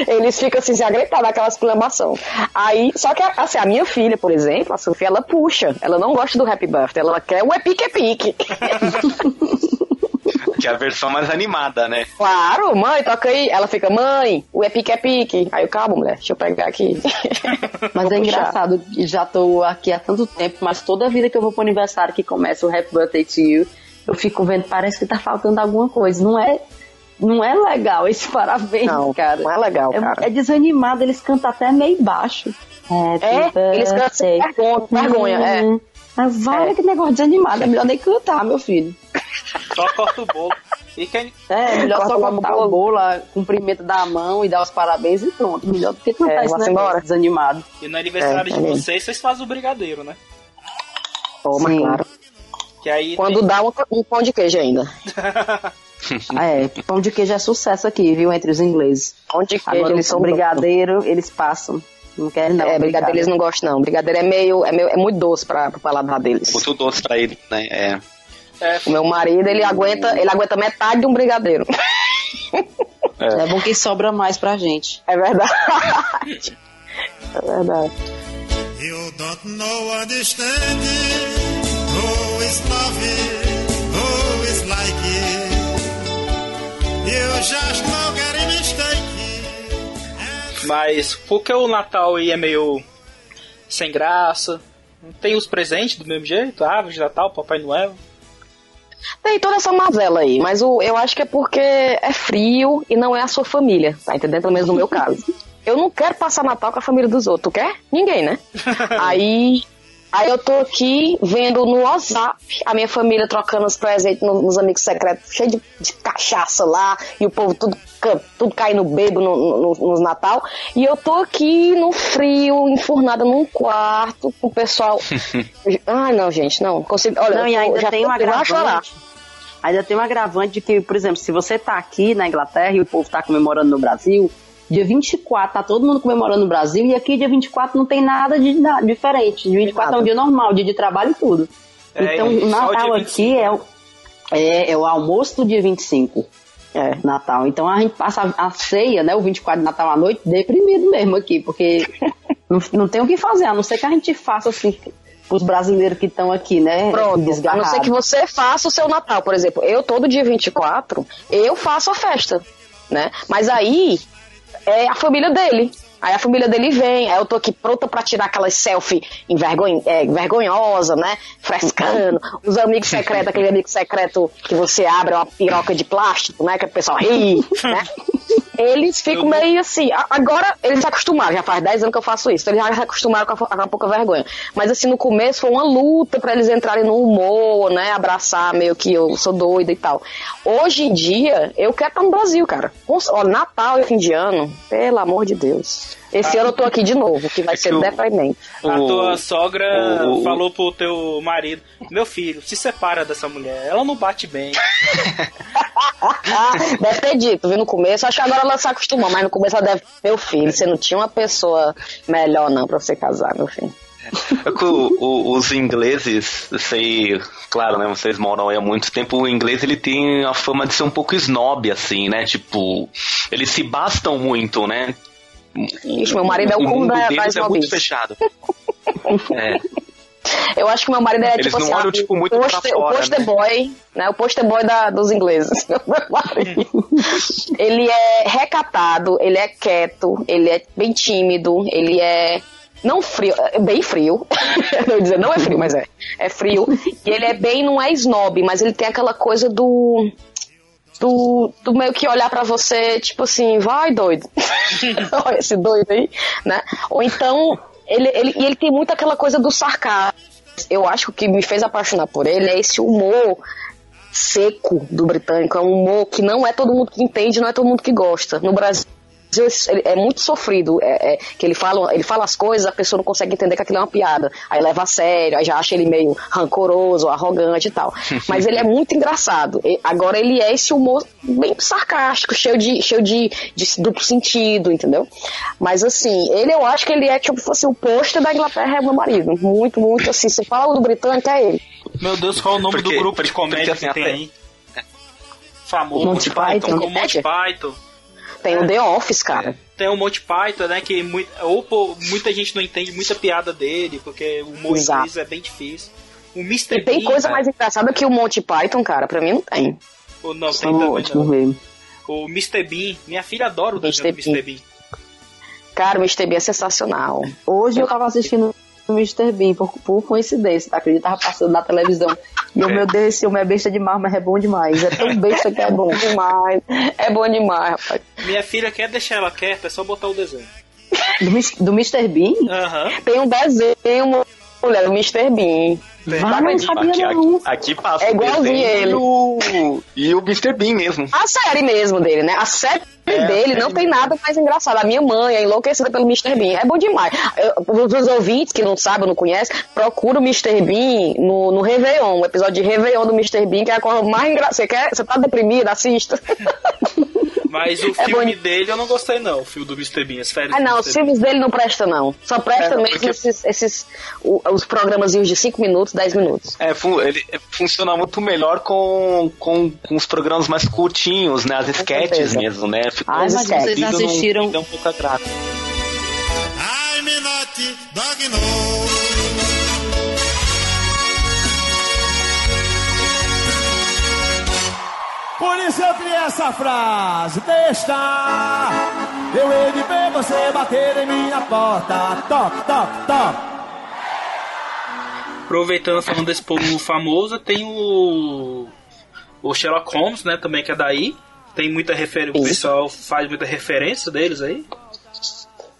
Eles ficam assim, se agritar naquela exclamação. Aí, só que assim, a minha filha, por exemplo, a Sofia, ela puxa. Ela não gosta do Happy Birthday, ela quer o Epic Epic. Que é a versão mais animada, né? claro, mãe, toca aí. Ela fica, mãe, o Epic Epic. Aí eu, calma, mulher, deixa eu pegar aqui. Mas Vou é puxar. engraçado, já tô aqui há tanto tempo, mas toda vida que eu vou pro aniversário que começa o Happy Birthday to You, eu fico vendo, parece que tá faltando alguma coisa. Não é, não é legal esse parabéns, Não, cara. não é legal, cara. É, é desanimado, eles cantam até meio baixo. Happy É, eles cantam sem birthday. vergonha, vergonha, é. Hum, Mas vai É. que negócio desanimado, é melhor nem cantar, meu filho. Só corta o bolo. E quem, É, melhor Corta só cortar o bolo. bolo, a- cumprimento da mão e dar os parabéns e pronto. Melhor do que cantar É, esse negócio embora. desanimado. e no aniversário É, de é. vocês, vocês fazem o brigadeiro, né? Toma, Sim. claro. Que aí Quando dá um, um pão de queijo ainda. Ah, é, pão de queijo é sucesso aqui, viu, entre os ingleses. Pão de queijo, Agora, eles são brigadeiro, eles passam. Não querem não. é, brigadeiro eles não gostam, não. Brigadeiro é meio, é meio, é muito doce para o paladar deles. Muito doce pra ele, né? É. é, O meu marido, ele aguenta, ele aguenta metade de um brigadeiro. É bom que sobra mais pra gente. É verdade. É verdade. You don't know understand it. Who is love it? Who is like it? You just no get a mistake it. mas por que o Natal aí é meio sem graça? Não tem os presentes do mesmo jeito? Árvore de Natal, Papai Noel. Tem toda essa mazela aí, mas o, eu acho que é porque é frio e não é a sua família, tá entendendo? Pelo menos no meu caso. Eu não quero passar Natal com a família dos outros, tu quer? Ninguém, né? aí, aí eu tô aqui vendo no WhatsApp a minha família trocando os presentes no- nos amigos secretos, cheio de, de cachaça lá, e o povo tudo, tudo caindo bebo no, no, nos Natal. E eu tô aqui no frio, enfurnada num quarto, com o pessoal. Ai, não, gente, não. Consigo, olha, Não, eu e ainda já tem um chorar. agravante. Ainda tem um agravante de que, por exemplo, se você tá aqui na Inglaterra e o povo tá comemorando no Brasil, dia 24 tá todo mundo comemorando no Brasil e aqui dia 24 não tem nada de na- diferente. Dia 24 é um Nada. dia normal, dia de trabalho e tudo. É, então, o Natal aqui é, o- é, é o almoço do dia 25. É, Natal. Então a gente passa a ceia, né? O 24 de Natal à noite, deprimido mesmo aqui, porque não, não tem o que fazer, a não ser que a gente faça assim os brasileiros que estão aqui, né? Pronto, a não ser que você faça o seu Natal, por exemplo. Eu, todo dia 24, eu faço a festa, né? Mas aí, é a família dele. Aí a família dele vem, aí eu tô aqui pronta pra tirar aquelas selfie envergonha, é, vergonhosa, né? Frescando. Os amigos secretos, aquele amigo secreto que você abre uma piroca de plástico, né? Que o pessoal ri, né? Eles ficam meio assim. Agora eles se acostumaram, já faz 10 anos que eu faço isso, então eles já se acostumaram com a, pouca vergonha. Mas assim, no começo foi uma luta pra eles entrarem no humor, né? Abraçar meio que eu sou doida e tal. Hoje em dia, eu quero estar no Brasil, cara. Ó, Natal e fim de ano, pelo amor de Deus. Esse ano eu tô aqui de novo, que vai ser que o- deprimente. A tua sogra o- falou pro teu marido: Meu filho, se separa dessa mulher, ela não bate bem. Ah, deve ter dito, viu, no começo. Acho que agora ela se acostumou, mas no começo ela deve. Meu filho, você não tinha uma pessoa melhor, não, pra você casar, meu filho. É que o- o- os ingleses, sei, claro, né? Vocês moram aí há muito tempo. O inglês ele tem a fama de ser um pouco snob, assim, né? Tipo, eles se bastam muito, né? Ixi, meu marido é o o culo mundo da, da deles é muito fechado. É. Eu acho que meu marido é Eles tipo não assim, olham, ah, tipo, muito poster, fora, o poster né? boy, né? O poster boy da, dos ingleses. Meu marido. ele é recatado, ele é quieto, ele é bem tímido, ele é não frio, é bem frio. Ia dizer, não é frio, mas é. É frio. E ele é bem, não é snob, mas ele tem aquela coisa do do, meio que olhar pra você, tipo assim, vai doido. Olha esse doido aí, né? Ou então, ele, ele, e ele tem muito aquela coisa do sarcasmo. Eu acho que o que me fez apaixonar por ele é esse humor seco do britânico. É um humor que não é todo mundo que entende, não é todo mundo que gosta. No Brasil é muito sofrido, é, é, que ele fala, ele fala as coisas, a pessoa não consegue entender que aquilo é uma piada, aí leva a sério, aí já acha ele meio rancoroso, arrogante e tal. Mas ele é muito engraçado. E agora ele é esse humor bem sarcástico, cheio de, cheio de, de duplo sentido, entendeu? Mas assim, ele eu acho que ele é tipo assim, o pôster da Inglaterra é meu marido. Muito, muito assim. Se fala do britânico, é ele. Meu Deus, qual é o nome Porque- do grupo de porque, comédia assim, que tem aí? Famoso. Monty Python. O Monty Python. Tem o The Office, cara. Tem o Monty Python, né? Que mui- ou pô, muita gente não entende muita piada dele, porque o humor inglês é bem difícil. O Mr. E tem Bean, coisa cara, mais engraçada que o Monty Python, cara. Pra mim não tem. ou não, tem São também ótimos não. mesmo. O Mr. Bean, minha filha adora o Mr. do Mr. Bean. Bean. Cara, o Mr. Bean é sensacional. Hoje eu tava assistindo o Mr. Bean, por, por coincidência, tá? Acredito, tava passando na televisão. E o meu Deus, esse homem é besta demais, mas é bom demais. É tão besta que é bom. demais. É bom demais, rapaz. Minha filha quer deixar ela quieta, é só botar o desenho. Do, do Mr. Bean? Aham. Tem um desenho mulher, o Mr. Bean. Não sabia Aqui, não. aqui, aqui passa É igualzinho ele. E o, e o Mr. Bean mesmo. A série mesmo dele, né? A série É, dele não tem nada mais engraçado. A minha mãe é enlouquecida pelo Mr. Bean. É bom demais. Eu, os ouvintes que não sabem ou não conhecem, procura o Mr. Bean no, no Réveillon, o episódio de Réveillon do Mr. Bean, que é a coisa mais engraçada. Você, quer, você tá deprimido? Assista. Mas o É filme bom. dele eu não gostei, não. O filme do Mr. Bean, as férias Ah, do não, Mr. os filmes dele não presta, não. Só presta É, mesmo porque- esses, esses o- os programazinhos de 5 minutos, 10 minutos. É, ele é, funciona muito melhor com, com, com os programas mais curtinhos, né? As sketches certeza. mesmo, né? Ficou Ai, mas vocês não- assistiram- não deu muita graça. I'm not dog no. Isso eu criei essa frase, deixa eu hei de ver você bater em minha porta, toque, toque, toque. Aproveitando, falando desse povo famoso, tem o. O Sherlock Holmes, né? Também que é daí. Tem muita referência. O pessoal faz muita referência deles aí.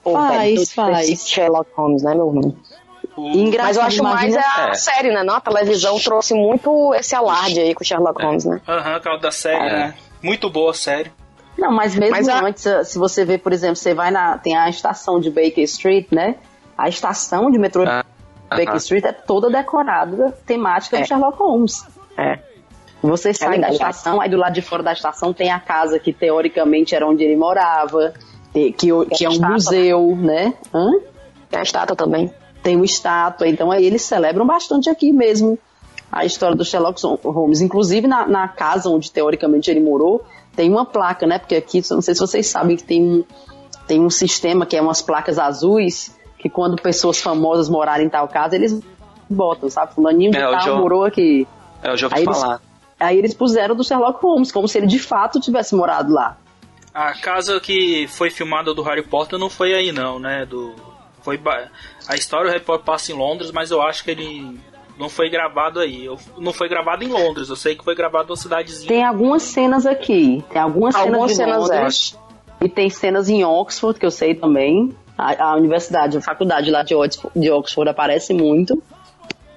Faz, faz. Sherlock Holmes, né, meu irmão? Engraçado, Mas eu acho mais imagina- a É. série, né? Não, a televisão trouxe muito esse alarde aí com o Sherlock Holmes, né? Aham, aquela da série, É. né? Muito boa a série. Não, mas mesmo Mas a- antes, se você vê, por exemplo, você vai na. Tem a estação de Baker Street, né? A estação de metrô Ah, Baker aham. Street é toda decorada, temática É. de Sherlock Holmes. É. Você sai legal. da estação, aí do lado de fora da estação tem a casa que teoricamente era onde ele morava, que, que é um estátua, museu, né? Hã? Tem a estátua também. Tem uma estátua, então aí eles celebram bastante aqui mesmo a história do Sherlock Holmes. Inclusive na, na casa onde teoricamente ele morou, tem uma placa, né? Porque aqui, não sei se vocês sabem que tem um, tem um sistema que é umas placas azuis, que quando pessoas famosas morarem em tal casa, eles botam, sabe? Fulaninho de É, tal já- morou aqui. É, eu já ouvi Aí eles- falar. Aí eles puseram do Sherlock Holmes, como se ele de fato tivesse morado lá. A casa que foi filmada do Harry Potter não foi aí não, né? Do foi a história do Harry Potter passa em Londres, mas eu acho que ele não foi gravado aí. Eu- não foi gravado em Londres. Eu sei que foi gravado numa cidadezinha. Tem algumas cenas aqui, tem algumas, Algumas cenas de cenas, é. Londres, e tem cenas em Oxford, que eu sei também. A, a universidade, a faculdade lá de Oxford, de Oxford aparece muito.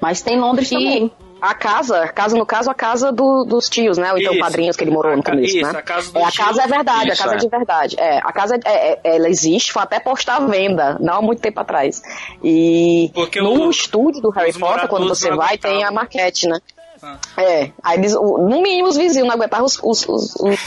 Mas tem Londres E também. A casa, casa no caso, a casa do- dos tios, né? Ou então Isso. padrinhos que ele morou A no ca- começo, isso, né? a casa é, a casa é verdade, a Isso, casa é. é. de verdade. É, a casa, é, é- ela existe, foi até posta à venda, não há muito tempo atrás. E Porque no o- estúdio do Harry Potter, quando você vai, tem a maquete, né? Ah. É, aí eles, no mínimo os vizinhos não aguentavam os, os, os, os-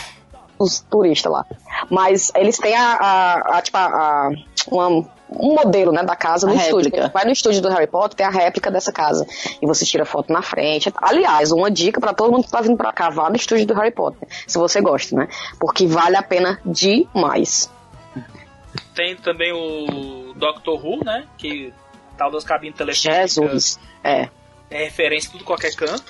os turistas lá. Mas eles têm a, a, a, tipo, a, a- uma- um modelo, né, da casa no A estúdio. réplica. Vai no estúdio do Harry Potter, tem a réplica dessa casa. E você tira foto na frente. Aliás, uma dica pra todo mundo que tá vindo pra cá, vá no estúdio do Harry Potter. Se você gosta, né? Porque vale a pena demais. Tem também o Doctor Who, né? Que tal das cabines telefônicas Jesus. É. é referência tudo qualquer canto.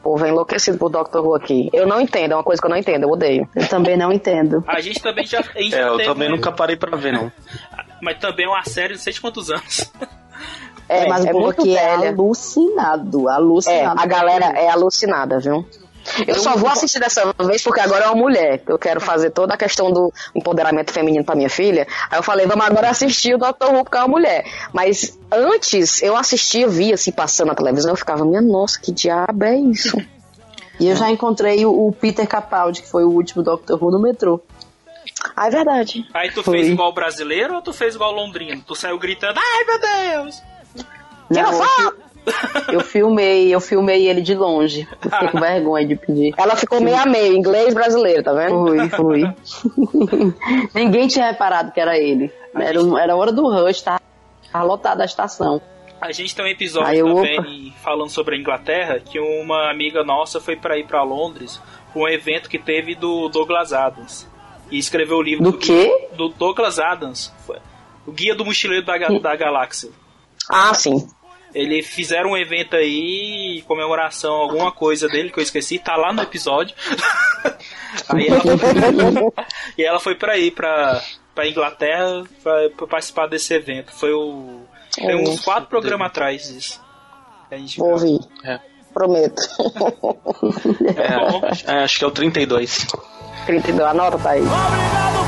O povo é enlouquecido por Doctor Who aqui. Eu não entendo, é uma coisa que eu não entendo, eu odeio. Eu também não entendo. A gente também já. A gente É, eu teve também um- nunca parei pra ver, não. Mas também é uma série de não sei de quantos anos. É, mas o povo muito aqui é velha. alucinado, É, alucinado. a galera é alucinada, viu? Eu só vou assistir dessa vez porque agora é uma mulher. Eu quero fazer toda a questão do empoderamento feminino pra minha filha. Aí eu falei, vamos agora assistir o Dr. Who porque é uma mulher. Mas antes eu assistia, via assim passando na televisão, eu ficava, minha nossa, que diabo é isso? E eu já encontrei o, o Peter Capaldi, que foi o último Doctor Who no metrô. Ah, é verdade. Aí tu Foi. fez igual brasileiro ou tu fez igual londrino? Tu saiu gritando, ai meu Deus! Não, eu, fi- eu filmei, eu filmei ele de longe. Eu Fiquei com vergonha de pedir. Ela ficou meio a meio, inglês brasileiro, tá vendo? Fui, fui. Ninguém tinha reparado que era ele. Era, era hora do rush, tá? Tava lotada a estação. A gente tem um episódio Aí também falando sobre a Inglaterra que uma amiga nossa foi pra ir pra Londres pra um evento que teve do Douglas Adams. E escreveu o livro Do quê? Do Douglas Adams. O Guia do Mochileiro da, Ga- da Galáxia. Ah, sim. Eles fizeram um evento aí, em comemoração, alguma coisa dele que eu esqueci, tá lá no episódio. aí ela foi, e ela foi pra ir pra, pra Inglaterra pra, pra participar desse evento. Foi o. Tem uns Isso. quatro programas atrás disso. A gente ouvir. É. Prometo. É, é, acho que é o 32. 32, anota, tá aí. Obrigado,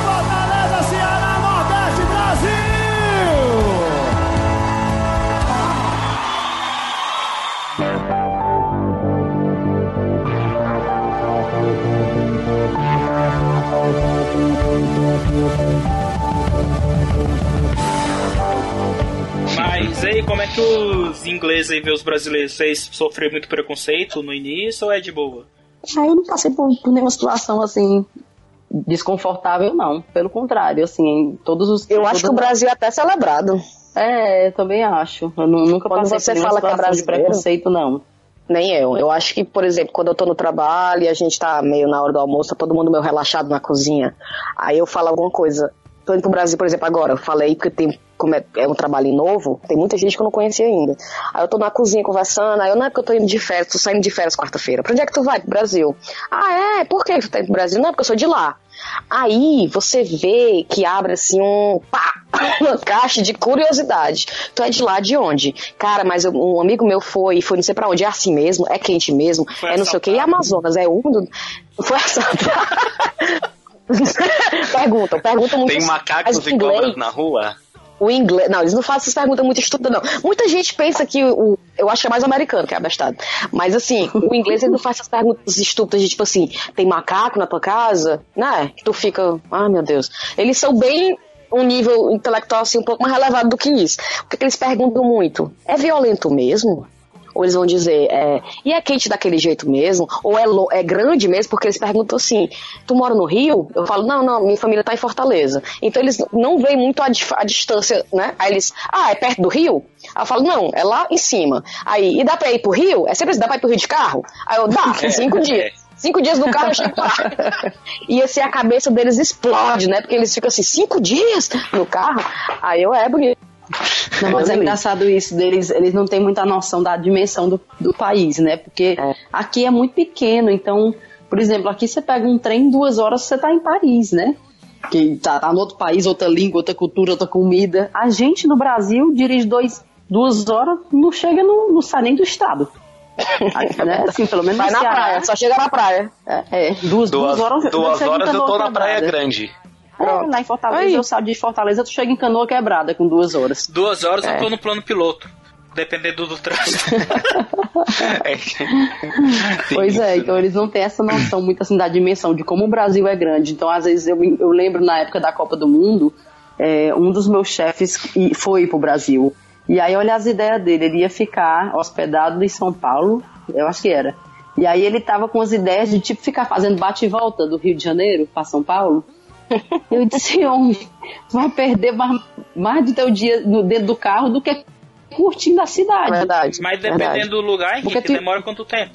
aí, como é que os ingleses aí vê os brasileiros? Vocês sofreram muito preconceito no início ou é de boa? Aí eu não passei por, por nenhuma situação assim desconfortável, não. Pelo contrário, assim, em todos os. Eu acho que o Brasil é até celebrado. É, eu também acho. Eu nu- nunca Quando passei você fala que é de preconceito, não. Nem eu. Eu acho que, por exemplo, quando eu tô no trabalho e a gente tá meio na hora do almoço, tá todo mundo meio relaxado na cozinha. Aí eu falo alguma coisa. Tô indo pro Brasil, por exemplo, agora. Eu falei porque tem, como é, é um trabalho novo, tem muita gente que eu não conhecia ainda. Aí eu tô na cozinha conversando, aí eu não é porque eu tô indo de férias, tô saindo de férias quarta-feira. Pra onde é que tu vai? Pro Brasil. Ah, é? Por que tu tá indo pro Brasil? Não, é porque eu sou de lá. Aí você vê que abre assim um pá, uma caixa de curiosidade. Tu é de lá de onde? Cara, mas eu- um amigo meu foi, foi não sei pra onde. É assim mesmo? É quente mesmo? Foi é não sei o que. E Amazonas? É úmido? Foi assaltado. perguntam, perguntam muito. Tem macacos e inglês- cobras na rua? o inglês. Não, eles não fazem essas perguntas muito estúpidas, não. Muita gente pensa que o. Eu acho que é mais americano que é abestado. Mas assim, o inglês ele não faz essas perguntas estúpidas de tipo assim, tem macaco na tua casa? Né? Que tu fica. Ah, meu Deus. Eles são bem. Um nível intelectual assim, um pouco mais elevado do que isso. O que eles perguntam muito? É violento mesmo? Ou eles vão dizer, é, e é quente daquele jeito mesmo? Ou é, é grande mesmo? Porque eles perguntam assim, tu mora no Rio? Eu falo, não, não, minha família tá em Fortaleza. Então eles não veem muito a, a distância, né? Aí eles, ah, é perto do Rio? Aí eu falo, não, é lá em cima. Aí, e dá pra ir pro Rio? É sempre assim, dá pra ir pro Rio de carro? Aí eu, dá, cinco dias. Cinco dias no carro eu chego lá. E assim, a cabeça deles explode, né? Porque eles ficam assim, cinco dias no carro? Aí eu, é bonito. Não, mas é engraçado isso deles, eles não têm muita noção da dimensão do, do país, né? Porque aqui é muito pequeno, então, por exemplo, aqui você pega um trem, duas horas você tá em Paris, né? Que tá, tá no outro país, outra língua, outra cultura, outra comida. A gente no Brasil dirige dois, duas horas, não chega, no, não sai nem do estado. Aqui, né? Assim, pelo menos Vai na Ceará. praia, só chega na praia. É, é, duas, duas, Duas, horas, duas horas eu tô na Praia Quebrada. Grande. É, lá em Fortaleza, Aí. eu saio de Fortaleza, tu chega em Canoa Quebrada com duas horas. Duas horas É. eu tô no plano piloto. Dependendo do trânsito. É. Pois é, então né? eles não têm essa noção muito assim da dimensão de como o Brasil é grande. Então, às vezes, eu, me- eu lembro na época da Copa do Mundo, é, um dos meus chefes foi pro Brasil. E aí, olha as ideias dele, ele ia ficar hospedado em São Paulo, eu acho que era. E aí ele tava com as ideias de tipo ficar fazendo bate e volta do Rio de Janeiro para São Paulo. Eu disse, homem, tu vai perder mais, mais do teu dia no, dentro do carro do que curtindo a cidade. Verdade. Mas dependendo verdade. do lugar, Henrique, Porque tu- demora quanto tempo?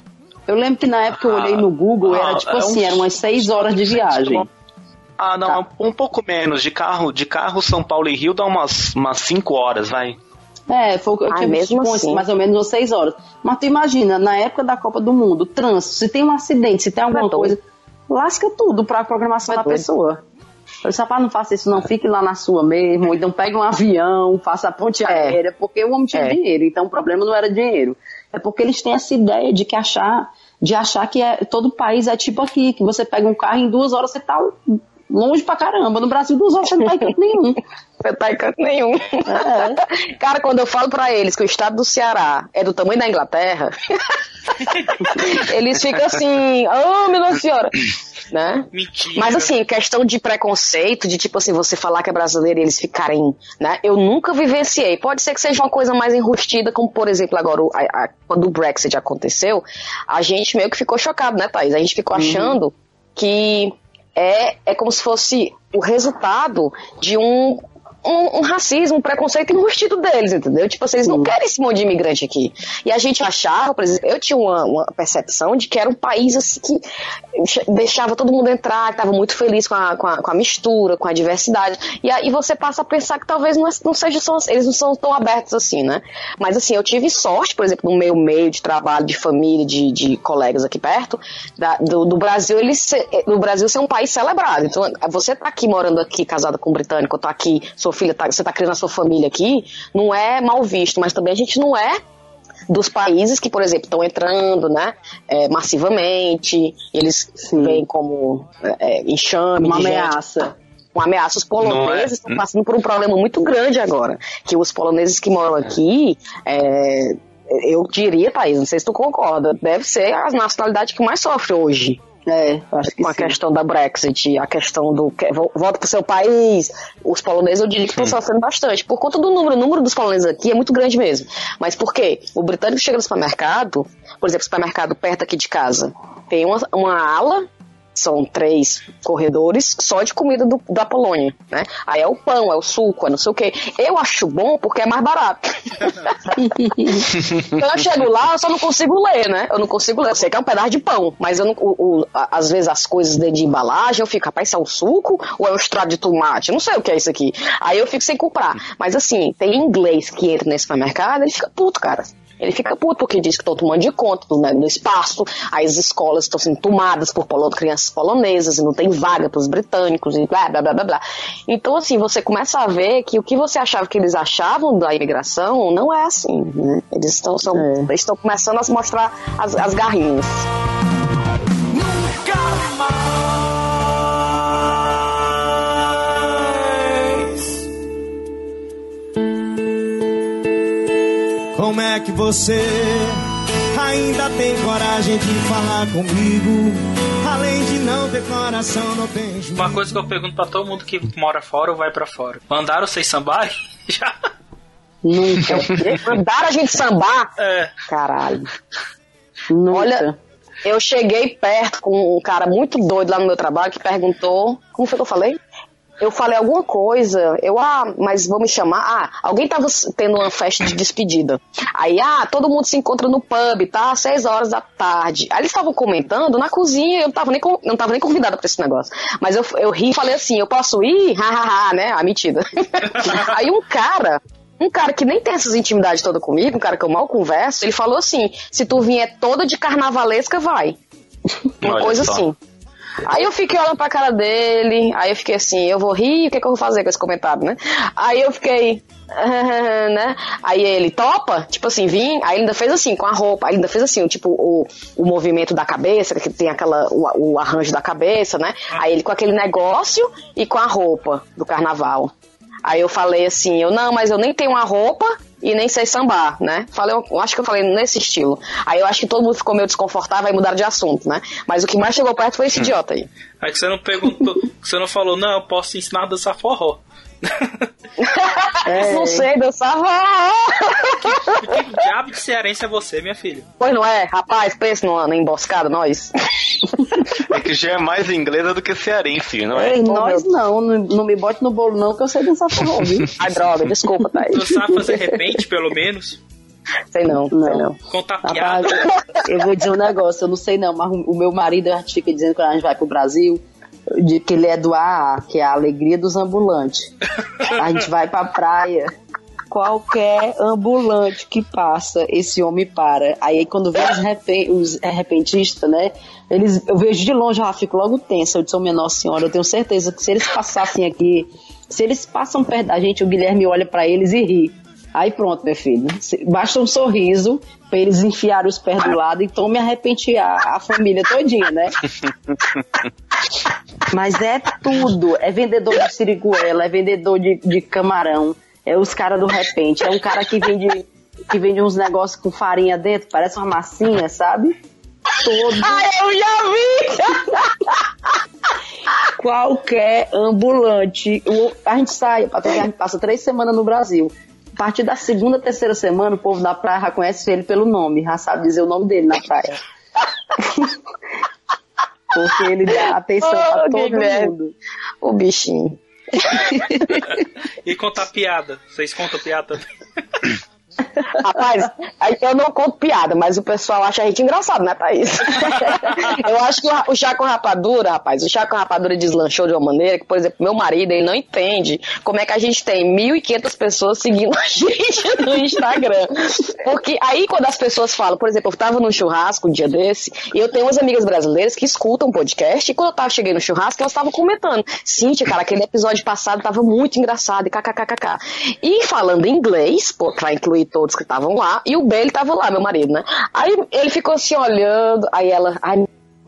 Eu lembro que na época eu olhei no Google, Ah, era tipo é assim, uns- eram umas seis horas de viagem. Ah, não, Tá. um pouco menos. De carro, de carro São Paulo e Rio dá umas, umas 5 horas, vai. É, foi o que eu Ah, tinha visto, mesmo tipo, assim? mais ou menos umas seis horas. Mas tu imagina, na época da Copa do Mundo, trânsito, se tem um acidente, se tem alguma É coisa, lasca tudo pra programação É da doido. pessoa. Eu disse, rapaz, não faça isso não, fique lá na sua mesmo, então pegue um avião, faça a ponte É. aérea, porque o homem tinha É. dinheiro, então o problema não era dinheiro. É porque eles têm essa ideia de que achar, de achar que é, todo país é tipo aqui, que você pega um carro e em duas horas você tá longe pra caramba. No Brasil, duas horas você não tá em canto nenhum. Você tá em canto nenhum. Cara, quando eu falo pra eles que o estado do Ceará é do tamanho da Inglaterra, eles ficam assim, oh, minha senhora. Né? Mentira. Mas assim, questão de preconceito, de tipo assim, você falar que é brasileiro e eles ficarem, né? Eu nunca vivenciei. Pode ser que seja uma coisa mais enrustida, como por exemplo agora, o- a- a- quando o Brexit aconteceu, a gente meio que ficou chocado, né, Thaís? A gente ficou achando que é, é como se fosse o resultado de um, um, um racismo, um preconceito enrustido deles, entendeu? Tipo assim, eles não querem esse monte de imigrante aqui. E a gente achava, por exemplo, eu tinha uma, uma percepção de que era um país assim que deixava todo mundo entrar, que tava muito feliz com a, com a, com a mistura, com a diversidade. E aí você passa a pensar que talvez não, é- não seja só, eles não são tão abertos assim, né? Mas assim, eu tive sorte, por exemplo, no meu meio de trabalho, de família, de, de colegas aqui perto, da- do, do Brasil, ele ser, do Brasil ser um país celebrado. Então, você tá aqui morando aqui, casada com um britânico, eu tô aqui, sua filha tá, você tá criando a sua família aqui, não é mal visto, mas também a gente não é dos países que, por exemplo, estão entrando, né, é, massivamente, eles veem como é, enxame Uma de gente ameaça. uma ameaça. Os poloneses estão passando por um problema muito grande agora. Que os poloneses que moram aqui, é, eu diria, Thaís, não sei se tu concorda, deve ser a nacionalidade que mais sofre hoje. É, acho que com a sim. questão da Brexit, a questão do volta pro seu país, os poloneses eu diria que estão sofrendo bastante, por conta do número, o número dos poloneses aqui é muito grande mesmo. Mas por quê? O britânico chega no supermercado, por exemplo, supermercado perto aqui de casa, tem uma, uma ala, são três corredores só de comida do- da Polônia, né? Aí é o pão, é o suco, é não sei o quê. Eu acho bom porque é mais barato. Então eu chego lá, eu só não consigo ler, né? Eu não consigo ler. Eu sei que é um pedaço de pão, mas eu não, o- o- a- às vezes as coisas dentro de embalagem, eu fico, rapaz, isso é um suco ou é um extrato de tomate? Eu não sei o que é isso aqui. Aí eu fico sem comprar. Mas assim, tem inglês que entra nesse supermercado, ele fica puto, cara. Ele fica puto porque diz que estão tomando de conta do, né, do espaço, aí as escolas estão sendo tomadas por polo- crianças polonesas e não tem vaga para os britânicos e blá blá blá blá blá. Então, assim, você começa a ver que o que você achava que eles achavam da imigração não é assim, né? Eles estão, são, estão começando a se mostrar as, as garrinhas. Como é que você ainda tem coragem de falar comigo? Além de não ter coração, não tem juízo. Uma coisa que eu pergunto pra todo mundo que mora fora ou vai pra fora. Mandaram vocês sambar? Já? Nunca. Mandaram a gente sambar? É. Caralho. Nunca. Olha, eu cheguei perto com um cara muito doido lá no meu trabalho que perguntou. Como foi que eu falei? Eu falei alguma coisa, eu, ah, mas vou me chamar. Ah, alguém tava tendo uma festa de despedida. Aí, ah, todo mundo se encontra no pub, tá? Às seis horas da tarde. Aí eles estavam comentando na cozinha, eu não tava nem, não tava nem convidada pra esse negócio. Mas eu, eu ri e falei assim, eu posso ir? Hahaha, né? A mentira. Aí um cara, um cara que nem tem essas intimidades toda comigo, um cara que eu mal converso, ele falou assim: se tu vier toda de carnavalesca, vai. Uma Olha coisa só. assim. Aí eu fiquei olhando pra cara dele, aí eu fiquei assim, eu vou rir, o que, que eu vou fazer com esse comentário, né? Aí eu fiquei, né? Aí ele topa, tipo assim, vim, aí ele ainda fez assim, com a roupa, ele ainda fez assim, tipo, o, o movimento da cabeça, que tem aquela, o, o arranjo da cabeça, né? Aí ele com aquele negócio e com a roupa do carnaval. Aí eu falei assim, eu não, mas eu nem tenho uma roupa e nem sei sambar, né? Falei, eu acho que eu falei nesse estilo. Aí eu acho que todo mundo ficou meio desconfortável e mudaram de assunto, né? Mas o que mais chegou perto foi esse idiota aí. Aí que você não perguntou, que você não falou, não, eu posso ensinar a dançar forró. É. Não sei dançar. Que diabo de cearense é você, minha filha? Pois não é, rapaz, pensa numa, numa emboscada, nós. É que já é mais inglesa do que cearense, não é? Ei, Oh, nós meu- não, não, não me bote no bolo não, que eu sei dançar forró, viu? Ai, droga, desculpa, tá aí. Tu sabe fazer repente, pelo menos? Sei não, sei Não. não. Contar Rapaz, piada. eu vou dizer um negócio, eu não sei não, mas o meu marido fica dizendo que a gente vai pro Brasil, de que ele é do AA, que é a alegria dos ambulantes. A gente vai pra praia, qualquer ambulante que passa, esse homem para. Aí quando vem os, repen- os repentistas, né? Eles, eu vejo de longe, já fico logo tensa. Eu disse, Nossa Senhora, eu tenho certeza que se eles passassem aqui, se eles passam perto da gente, o Guilherme olha pra eles e ri. Aí pronto, meu filho. Basta um sorriso pra eles enfiarem os pés do lado e então me arrepentear a família todinha, né? Mas é tudo. É vendedor de siriguela, é vendedor de, de camarão, é os caras do repente, é um cara que vende, que vende uns negócios com farinha dentro, parece uma massinha, sabe? Todo, Ai, eu já vi! qualquer ambulante. O- A gente sai, a gente passa três semanas no Brasil. A partir da segunda, terceira semana, o povo da praia já conhece ele pelo nome, já sabe dizer o nome dele na praia. Porque ele dá atenção pra Oh, todo Guilherme. mundo. O bichinho. E contar piada. Vocês contam piada também? Rapaz, eu não conto piada, mas o pessoal acha a gente engraçado, né, Thaís? eu acho que o, o chá com rapadura, rapaz, o chá com rapadura deslanchou de uma maneira que, por exemplo, meu marido, ele não entende como é que a gente tem 1.500 pessoas seguindo a gente no Instagram. Porque aí, quando as pessoas falam, por exemplo, eu tava num churrasco um dia desse, e eu tenho umas amigas brasileiras que escutam podcast, e quando eu tava cheguei no churrasco, elas estavam comentando. Cíntia, cara, aquele episódio passado tava muito engraçado, e kkkk. E falando inglês, pô, pra incluir todos que estavam lá, e o Bailey tava lá, meu marido, né? Aí ele ficou assim olhando, aí ela, ai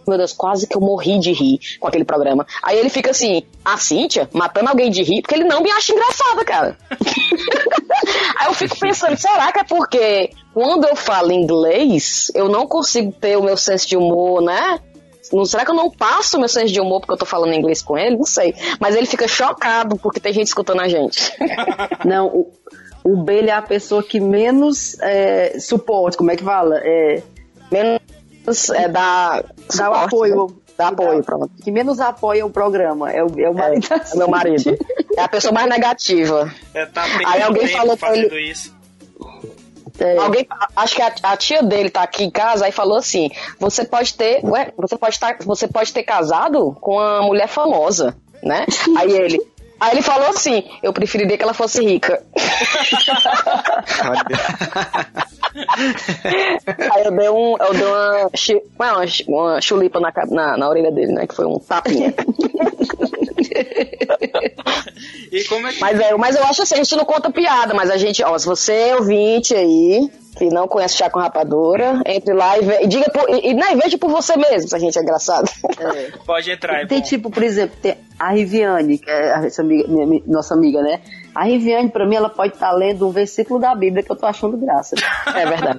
meu Deus, quase que eu morri de rir com aquele programa. Aí ele fica assim, a Cíntia matando alguém de rir, porque ele não me acha engraçada, cara. Aí eu fico pensando, será que é porque quando eu falo inglês, eu não consigo ter o meu senso de humor, né? não, será que eu não passo meu senso de humor porque eu tô falando inglês com ele? Não sei. Mas ele fica chocado porque tem gente escutando a gente. Não, o, o Bailey é a pessoa que menos é, suporte, como é que fala? É, Menos é, dá, dá o suporte, apoio. né? Dá apoio, pronto. Que menos apoia o programa. É o, é o marido. da É meu marido. É a pessoa mais negativa. É, tá Aí alguém falou pra ele- isso. É. Alguém, acho que a, a tia dele tá aqui em casa aí falou assim: você pode ter, ué, você pode estar, você pode ter casado com uma mulher famosa, né? Aí ele, aí ele falou assim: eu preferiria que ela fosse rica. Aí eu dei um, eu dei uma, chi- uma, uma chulipa na, na, na orelha dele, né? Que foi um tapinha. É que. Mas, é, mas eu acho assim, a gente não conta piada, mas a gente, ó, se você é ouvinte aí, que não conhece chá com rapadura, entre lá e, ve- e diga por, e, e, não, e veja por você mesmo, se a gente é engraçado. Pode entrar, é Tem bom. tipo, por exemplo, tem a Riviane, que é essa amiga- minha- minha- nossa amiga, né? A Riviane, pra mim, ela pode estar lendo um versículo da Bíblia que eu tô achando graça. É verdade.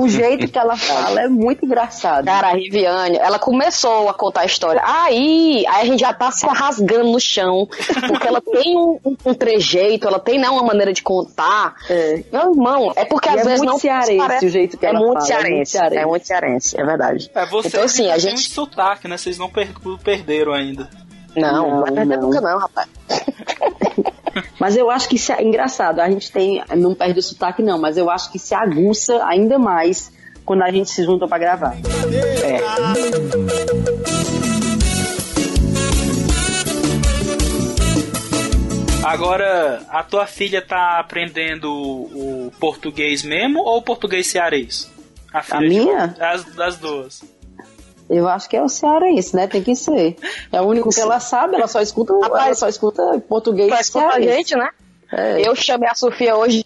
O jeito que ela fala é muito engraçado. Cara, a Riviane, ela começou a contar a história. Aí, aí a gente já tá se rasgando no chão, porque ela tem um, um- trejeito, ela tem né, uma maneira de contar. É. Meu irmão, é porque E às é vezes muito não cearense parece- o jeito que é ela muito fala, é muito cearense, cearense. é muito cearense, é verdade. É, vocês então assim, a gente um sotaque, né? Vocês não per- perderam ainda. Não, não, vai perder não. nunca não, rapaz. Mas eu acho que isso é engraçado. A gente tem. Não perde o sotaque, não, mas eu acho que se aguça ainda mais quando a gente se junta pra gravar. Agora, a tua filha tá aprendendo o o português mesmo ou o português cearês? A, filha A de- minha? As, das duas. Eu acho que é o cearense, né? Tem que ser. É o único que ela sabe, ela só escuta, ela só escuta português Pra escutar a gente, né? É. Eu chamei a Sofia hoje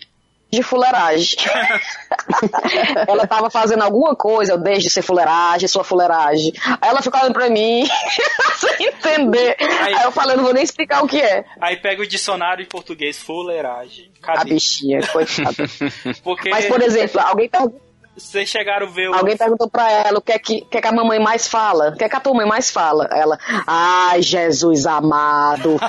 de fuleiragem. ela tava fazendo alguma coisa, eu deixo de ser fuleiragem, sua fuleiragem. Aí ela ficou olhando pra mim, sem entender. Aí, eu falei, não vou nem explicar o que é. Aí pega o dicionário em português, fuleiragem. A Cadê? bichinha, coitada. Porque Mas, por exemplo, alguém, pergun- vocês chegaram a ver o. alguém perguntou pra ela o que, é que, que é que a mamãe mais fala. O que é que a tua mãe mais fala? Ela, ai, Jesus amado.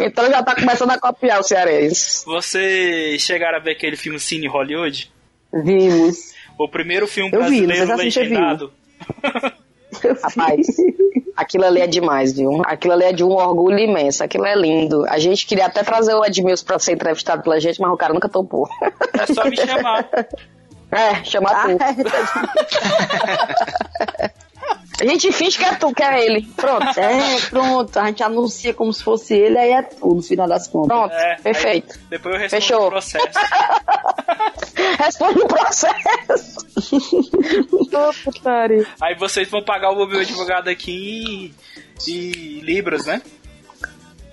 então já tá começando a copiar o cearense. Vocês chegaram a ver aquele filme Cine Hollywood? Vimos. O primeiro filme Eu vi, brasileiro viu. legendado. Rapaz, aquilo ali é demais, viu? Aquilo ali é de um orgulho imenso. Aquilo é lindo. A gente queria até trazer o Edmilson pra ser entrevistado pela gente, mas o cara nunca topou. É só me chamar. É, chama Ah, tu. A gente finge que é tu, que é ele. Pronto. É, pronto, a gente anuncia como se fosse ele, aí é tu, no final das contas. Pronto, É, perfeito. aí depois eu respondo Fechou. o processo. Responde o processo. Putaria. Aí vocês vão pagar o meu advogado aqui em, Libras, né?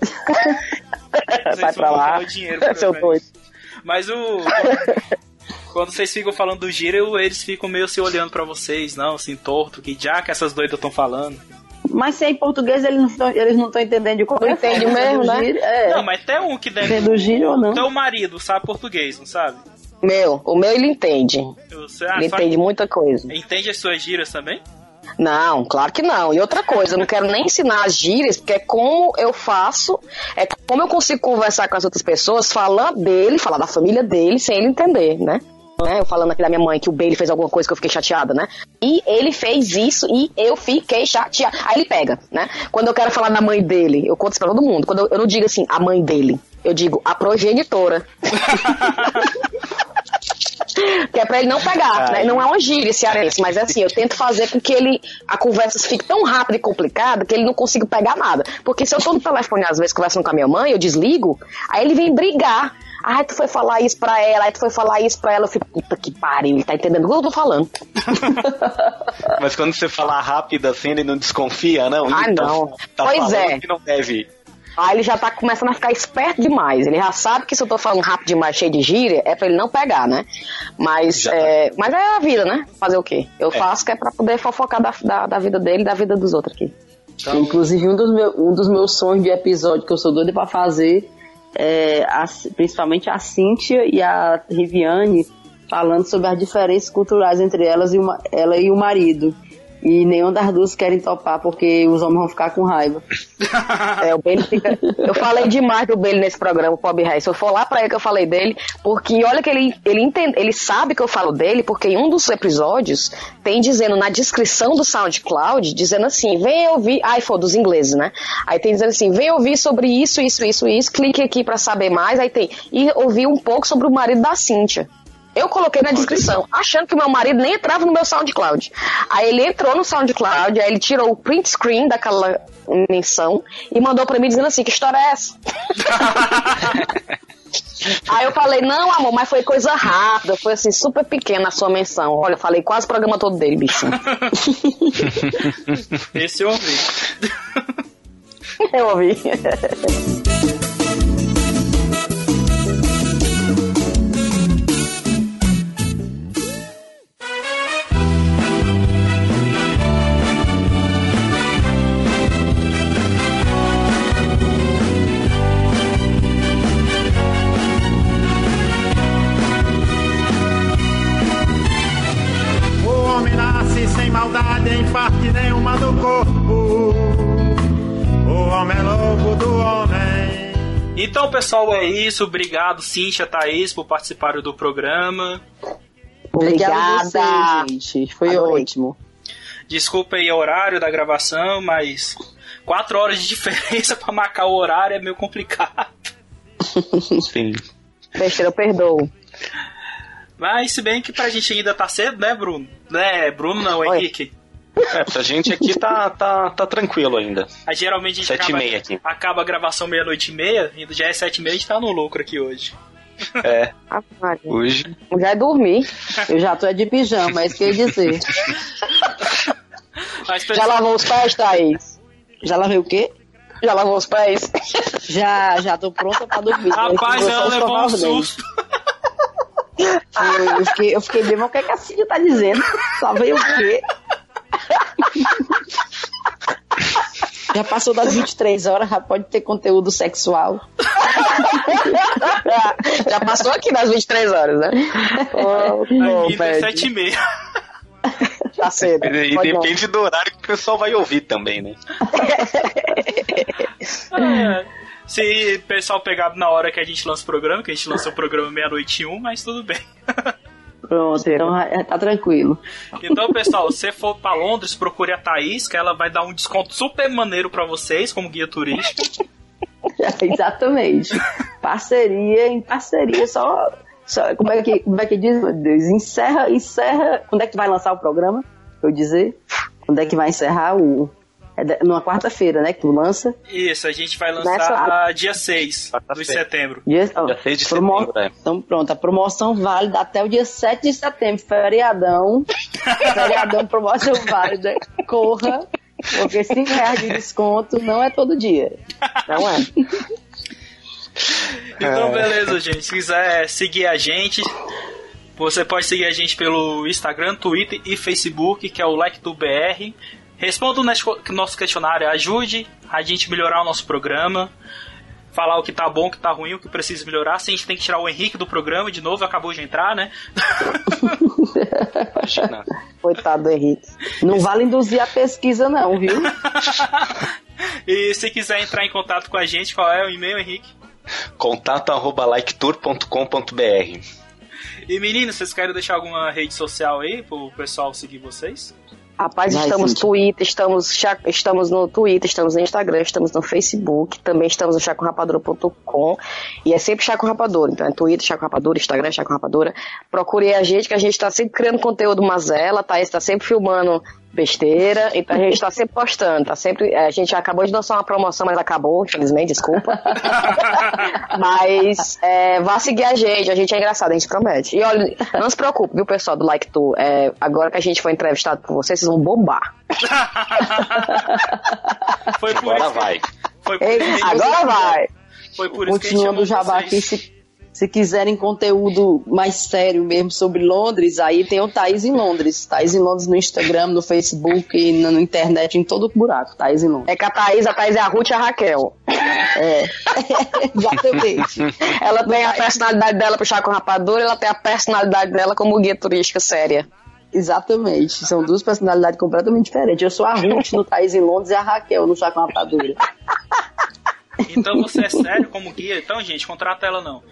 Vocês Vai pra lá. Seu doido. Mas o. Quando vocês ficam falando do giro, eles ficam meio se olhando pra vocês, não, assim, torto, que já que essas doidas estão falando. Mas se é em português, eles não estão, eles não estão entendendo de Não entende forma, mesmo, né? giro, É. Não, mas tem um que deve. Do giro ou não. Teu marido sabe português, não sabe? Meu, o meu ele entende. Você, ah, Ele entende muita coisa. entende as suas gírias também? Não, claro que não. E outra coisa, eu não quero nem ensinar as gírias, porque é como eu faço, é como eu consigo conversar com as outras pessoas, falar dele, falar da família dele, sem ele entender, né? Né, Eu falando aqui da minha mãe que o Bailey fez alguma coisa que eu fiquei chateada, né? E ele fez isso e eu fiquei chateada. Aí ele pega, né? Quando eu quero falar da mãe dele, eu conto isso pra todo mundo. Quando eu, eu não digo assim, a mãe dele, eu digo a progenitora. que é pra ele não pegar, né? Não é uma gíria cearense, mas é assim, eu tento fazer com que ele, a conversa fique tão rápida e complicada que ele não consiga pegar nada. Porque se eu tô no telefone, às vezes, conversando com a minha mãe, eu desligo, aí ele vem brigar. Ai, tu foi falar isso pra ela, aí tu foi falar isso pra ela, eu fico, puta que pariu, ele tá entendendo o que eu tô falando. Mas quando você falar rápido assim, ele não desconfia, não? Ah, Ih, tá- não. Tá Pois falando é. que não deve. Aí ele já tá começando a ficar esperto demais. Ele já sabe que se eu tô falando rápido demais, cheio de gíria, é pra ele não pegar, né? Mas, tá. é, mas é a vida, né? Fazer o quê? Eu faço que é pra poder fofocar da, da, da vida dele e da vida dos outros aqui. Inclusive, um dos, meus, um dos meus sonhos de episódio que eu sou doida pra fazer é a- principalmente a Cíntia e a Riviane falando sobre as diferenças culturais entre elas e uma, ela e o marido. E nenhum das duas querem topar porque os homens vão ficar com raiva. É, o Bailey fica. Eu falei demais do Bailey nesse programa, o Bob. Se eu for lá pra ele que eu falei dele, porque olha que ele, ele, entende, ele sabe que eu falo dele, porque em um dos episódios tem dizendo na descrição do SoundCloud, dizendo assim: vem ouvir. Ai, foi dos ingleses, né? Aí tem dizendo assim: vem ouvir sobre isso, isso, isso, isso, clique aqui pra saber mais. Aí tem. E ouvir um pouco sobre o marido da Cíntia. Eu coloquei na descrição, achando que meu marido nem entrava no meu SoundCloud. Aí ele entrou no SoundCloud, aí ele tirou o print screen daquela menção e mandou pra mim dizendo assim: que história é essa? Aí eu falei, não, amor, mas foi coisa rápida, foi assim, super pequena a sua menção. Olha, eu falei quase o programa todo dele, bicho. Esse eu ouvi. Eu ouvi. Então, pessoal, é isso. Obrigado, Cíntia, Thaís, por participarem do programa. Obrigada, Obrigada. gente. Foi Adorei. ótimo. Desculpa aí o horário da gravação, mas quatro horas de diferença pra marcar o horário é meio complicado. Sim. Besteira, eu perdoo. Mas se bem que pra gente ainda tá cedo, né, Bruno? Né, Bruno não, Oi. Henrique. É, pra gente aqui tá, tá, tá tranquilo ainda. Aí, geralmente a gente Sete e acaba, meia aqui. acaba a gravação meia-noite e meia, ainda já é sete e meia, a gente tá no lucro aqui hoje. É, Maria. hoje. Já é dormir. Eu já tô de pijama, é isso que eu ia dizer. Mas, Já lavou os pés, Thaís? Já lavei o quê? Já lavou os pés? Já, já tô pronta pra dormir. Rapaz, ela levou um susto. Eu fiquei, eu fiquei bem, mas o que, é que a Cíntia tá dizendo? Lavei o quê? Já passou das 23 horas, já pode ter conteúdo sexual. Já passou aqui das 23 horas, né? Ô, Ainda é Fred, sete e meia. Tá cedo. E Pode não. depende do horário que o pessoal vai ouvir também, né? É. Se o pessoal pegar na hora que a gente lança o programa, que a gente lançou o programa meia-noite e um, mas tudo bem. Pronto, então é, tá tranquilo. Então, pessoal, se você for pra Londres, procure a Thaís, que ela vai dar um desconto super maneiro pra vocês, como guia turístico. Exatamente. Parceria em parceria, só. só como, é que, como é que diz, meu Deus? Encerra, encerra. Quando é que tu vai lançar o programa? Eu dizer? Quando é que vai encerrar o. É numa quarta-feira, né? Que tu lança. Isso, a gente vai lançar Nessa- dia 6 de setembro. Dia, Dia 6 de promo- setembro, é. Então pronto, a promoção válida até o dia 7 de setembro, feriadão. feriadão, promoção válida. Corra, porque 5 reais de desconto não é todo dia. Não é? Então, beleza, gente. Se quiser seguir a gente, você pode seguir a gente pelo Instagram, Twitter e Facebook, que é o Like do BR. Responda o nosso questionário, ajude a gente a melhorar o nosso programa. Falar o que tá bom, o que tá ruim, o que precisa melhorar. Se a gente tem que tirar o Henrique do programa de novo, acabou de entrar, né? Imagina. Coitado do Henrique. Não vale induzir a pesquisa, não, viu? E se quiser entrar em contato com a gente, qual é o e-mail, Henrique? Contato arroba liketour.com.br E meninos, vocês querem deixar alguma rede social aí pro pessoal seguir vocês? Rapaz, Vai, estamos no. Twitter, estamos, estamos no Twitter, estamos no Instagram, estamos no Facebook, também estamos no chacorapadora.com e é sempre Chaco Rapadora, então é Twitter, Chaco Rapadora, Instagram, Chaco Rapadora. Procure a gente, que a gente tá sempre criando conteúdo mazela, tá? Está sempre filmando besteira, então a gente tá sempre postando, tá sempre, a gente acabou de lançar uma promoção, mas acabou, infelizmente, desculpa. mas é, vá seguir a gente, a gente é engraçado, a gente promete. E olha, não se preocupe, viu, pessoal do Like Tu, é, agora que a gente foi entrevistado por vocês, vocês vão bombar. Foi por Agora isso vai. Foi por Ei, isso que- Agora vai! Foi por isso que a gente chamou jabá aqui, vocês. se, Se quiserem conteúdo mais sério mesmo sobre Londres, aí tem o Thaís em Londres. Thaís em Londres no Instagram, no Facebook, na, na internet, em todo buraco. Thaís em Londres. É que a Thaís, a Thaís é a Ruth e a Raquel. É, exatamente. Ela tem a personalidade dela pro chá com rapadura, ela tem a personalidade dela como guia turística séria. Exatamente. São duas personalidades completamente diferentes. Eu sou a Ruth no Thaís em Londres e a Raquel no Chá com Rapadura. Então você é sério como guia? Então, gente, contrata ela não.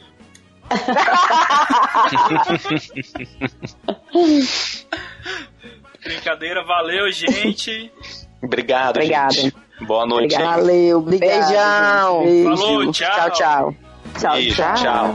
Brincadeira, valeu, gente. Obrigado, Obrigado. gente. Boa noite. Obrigado. Valeu, obrigado. Beijão. Beijo. Falou, tchau. Tchau, tchau. Tchau, Beijo, tchau. tchau.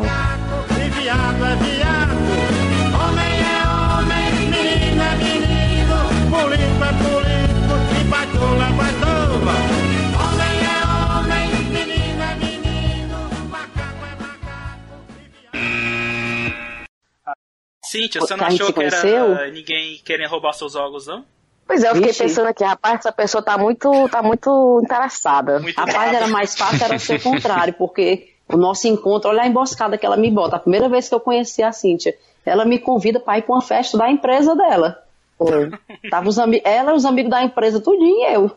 Cíntia, você não A gente achou que era conheceu? ninguém querendo roubar seus órgãos, não? Pois é, eu fiquei Vixe. pensando aqui, rapaz, essa pessoa tá muito, tá muito interessada. Muito Rapaz, era mais fácil era ser o contrário, porque o nosso encontro, olha a emboscada que ela me bota. A primeira vez que eu conheci a Cíntia, ela me convida para ir para uma festa da empresa dela. Foi. Tava os ela e os amigos da empresa, tudinho e eu.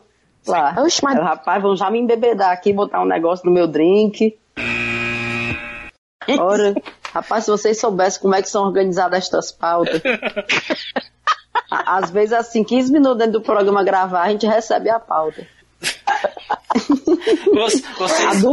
Lá. Oxe, mas- Eu, rapaz, vão já me embebedar aqui, botar um negócio no meu drink. Ora, rapaz, se vocês soubessem como é que são organizadas estas pautas. Às vezes, assim, 15 minutos dentro do programa gravar, a gente recebe a pauta. Vocês, A do,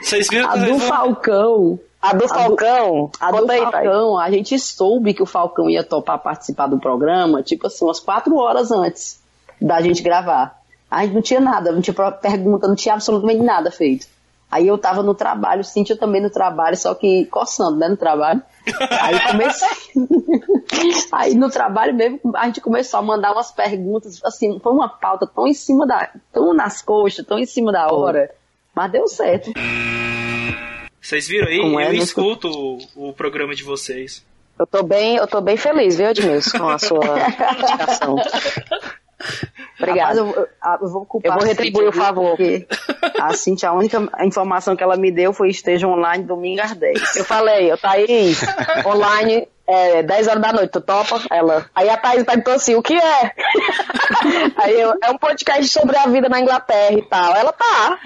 vocês viram a do Falcão. A do A do- Falcão, A do aí. Falcão, a gente soube que o Falcão ia topar participar do programa, tipo assim, umas quatro horas antes da gente gravar. A gente não tinha nada, não tinha pergunta, não tinha absolutamente nada feito. Aí eu tava no trabalho, Cíntia também no trabalho, só que coçando, né, no trabalho. Aí comecei. Aí no trabalho mesmo, a gente começou a mandar umas perguntas, assim, foi uma pauta tão em cima da. tão nas coxas, tão em cima da hora. Mas deu certo. Vocês viram aí? Como é, eu né? escuto o, o programa de vocês. Eu tô bem, eu tô bem feliz, viu, Edmilson, com a sua indicação. Obrigada. Eu, eu- ah, eu vou culpar Eu vou a retribuir o favor. Porque a Cintia, a única informação que ela me deu foi esteja online domingo às 10. Eu falei, eu Thaís, online, é, 10 horas da noite, tu topa? Ela. Aí a Thaís perguntou assim, o que é? Aí eu, é um podcast sobre a vida na Inglaterra e tal. Ela tá.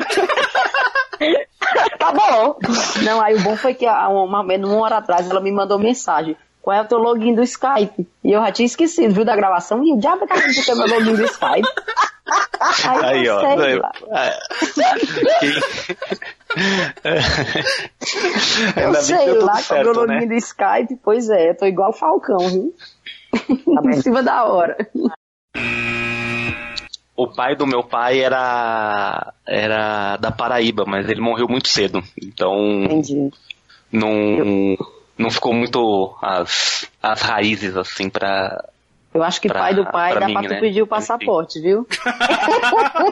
tá bom. Não, aí o bom foi que há uma, uma hora atrás ela me mandou mensagem. Qual é o teu login do Skype? E eu já tinha esquecido, viu, da gravação. E o diabo tá que é meu login do Skype. Aí, Aí, eu ó. sei Aí, lá. Quem- Eu que sei lá é o meu certo, login né? do Skype. Pois é, tô igual o Falcão, viu? Tá em cima da hora. O pai do meu pai era era da Paraíba, mas ele morreu muito cedo. Então Entendi. não não ficou muito as, as raízes assim pra. Eu acho que Pra- pai do pai pra dá mim, pra tu né? pedir o passaporte, viu?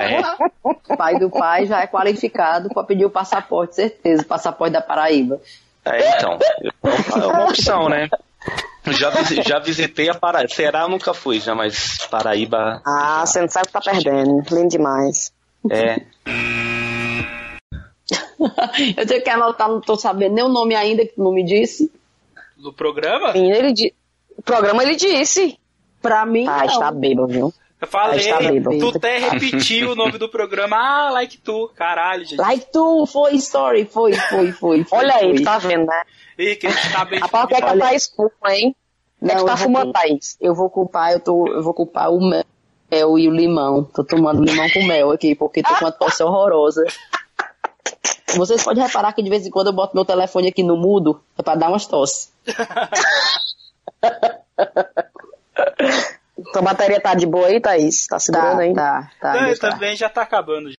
É, Pai do pai já é qualificado pra pedir o passaporte, certeza. O passaporte da Paraíba. é, então. É uma opção, né? Já, já visitei a Paraíba. Será eu nunca fui, já, mas Paraíba. Ah, você não sabe o que tá perdendo. Lindo demais. É. Eu tenho que anotar, não tô sabendo nem o nome ainda, que tu não me disse. Do programa? Menina, ele di... O programa ele disse. Pra mim, Ah, não. está bêbado, viu? Eu falei, Aí está bêbado. tu até repetiu o nome do programa. Ah, like tu. Caralho, gente. Like tu, foi story, foi, foi, foi. foi Olha aí, foi. tu tá vendo, né? Ih, que a gente tá bem. Que é que a Olha- Thaís fuma, hein? O que é que Não, tá eu vou fumando, com- Thaís? Eu vou culpar, eu, tô, eu vou culpar o mel e o limão. Tô tomando limão com mel aqui, porque tô com uma tosse horrorosa. Vocês podem reparar que de vez em quando eu boto meu telefone aqui no mudo, é pra dar umas tosses. Tua bateria tá de boa aí, Thaís? Tá segurando Tá, aí? tá, tá. Não, eu tá. também já tá acabando.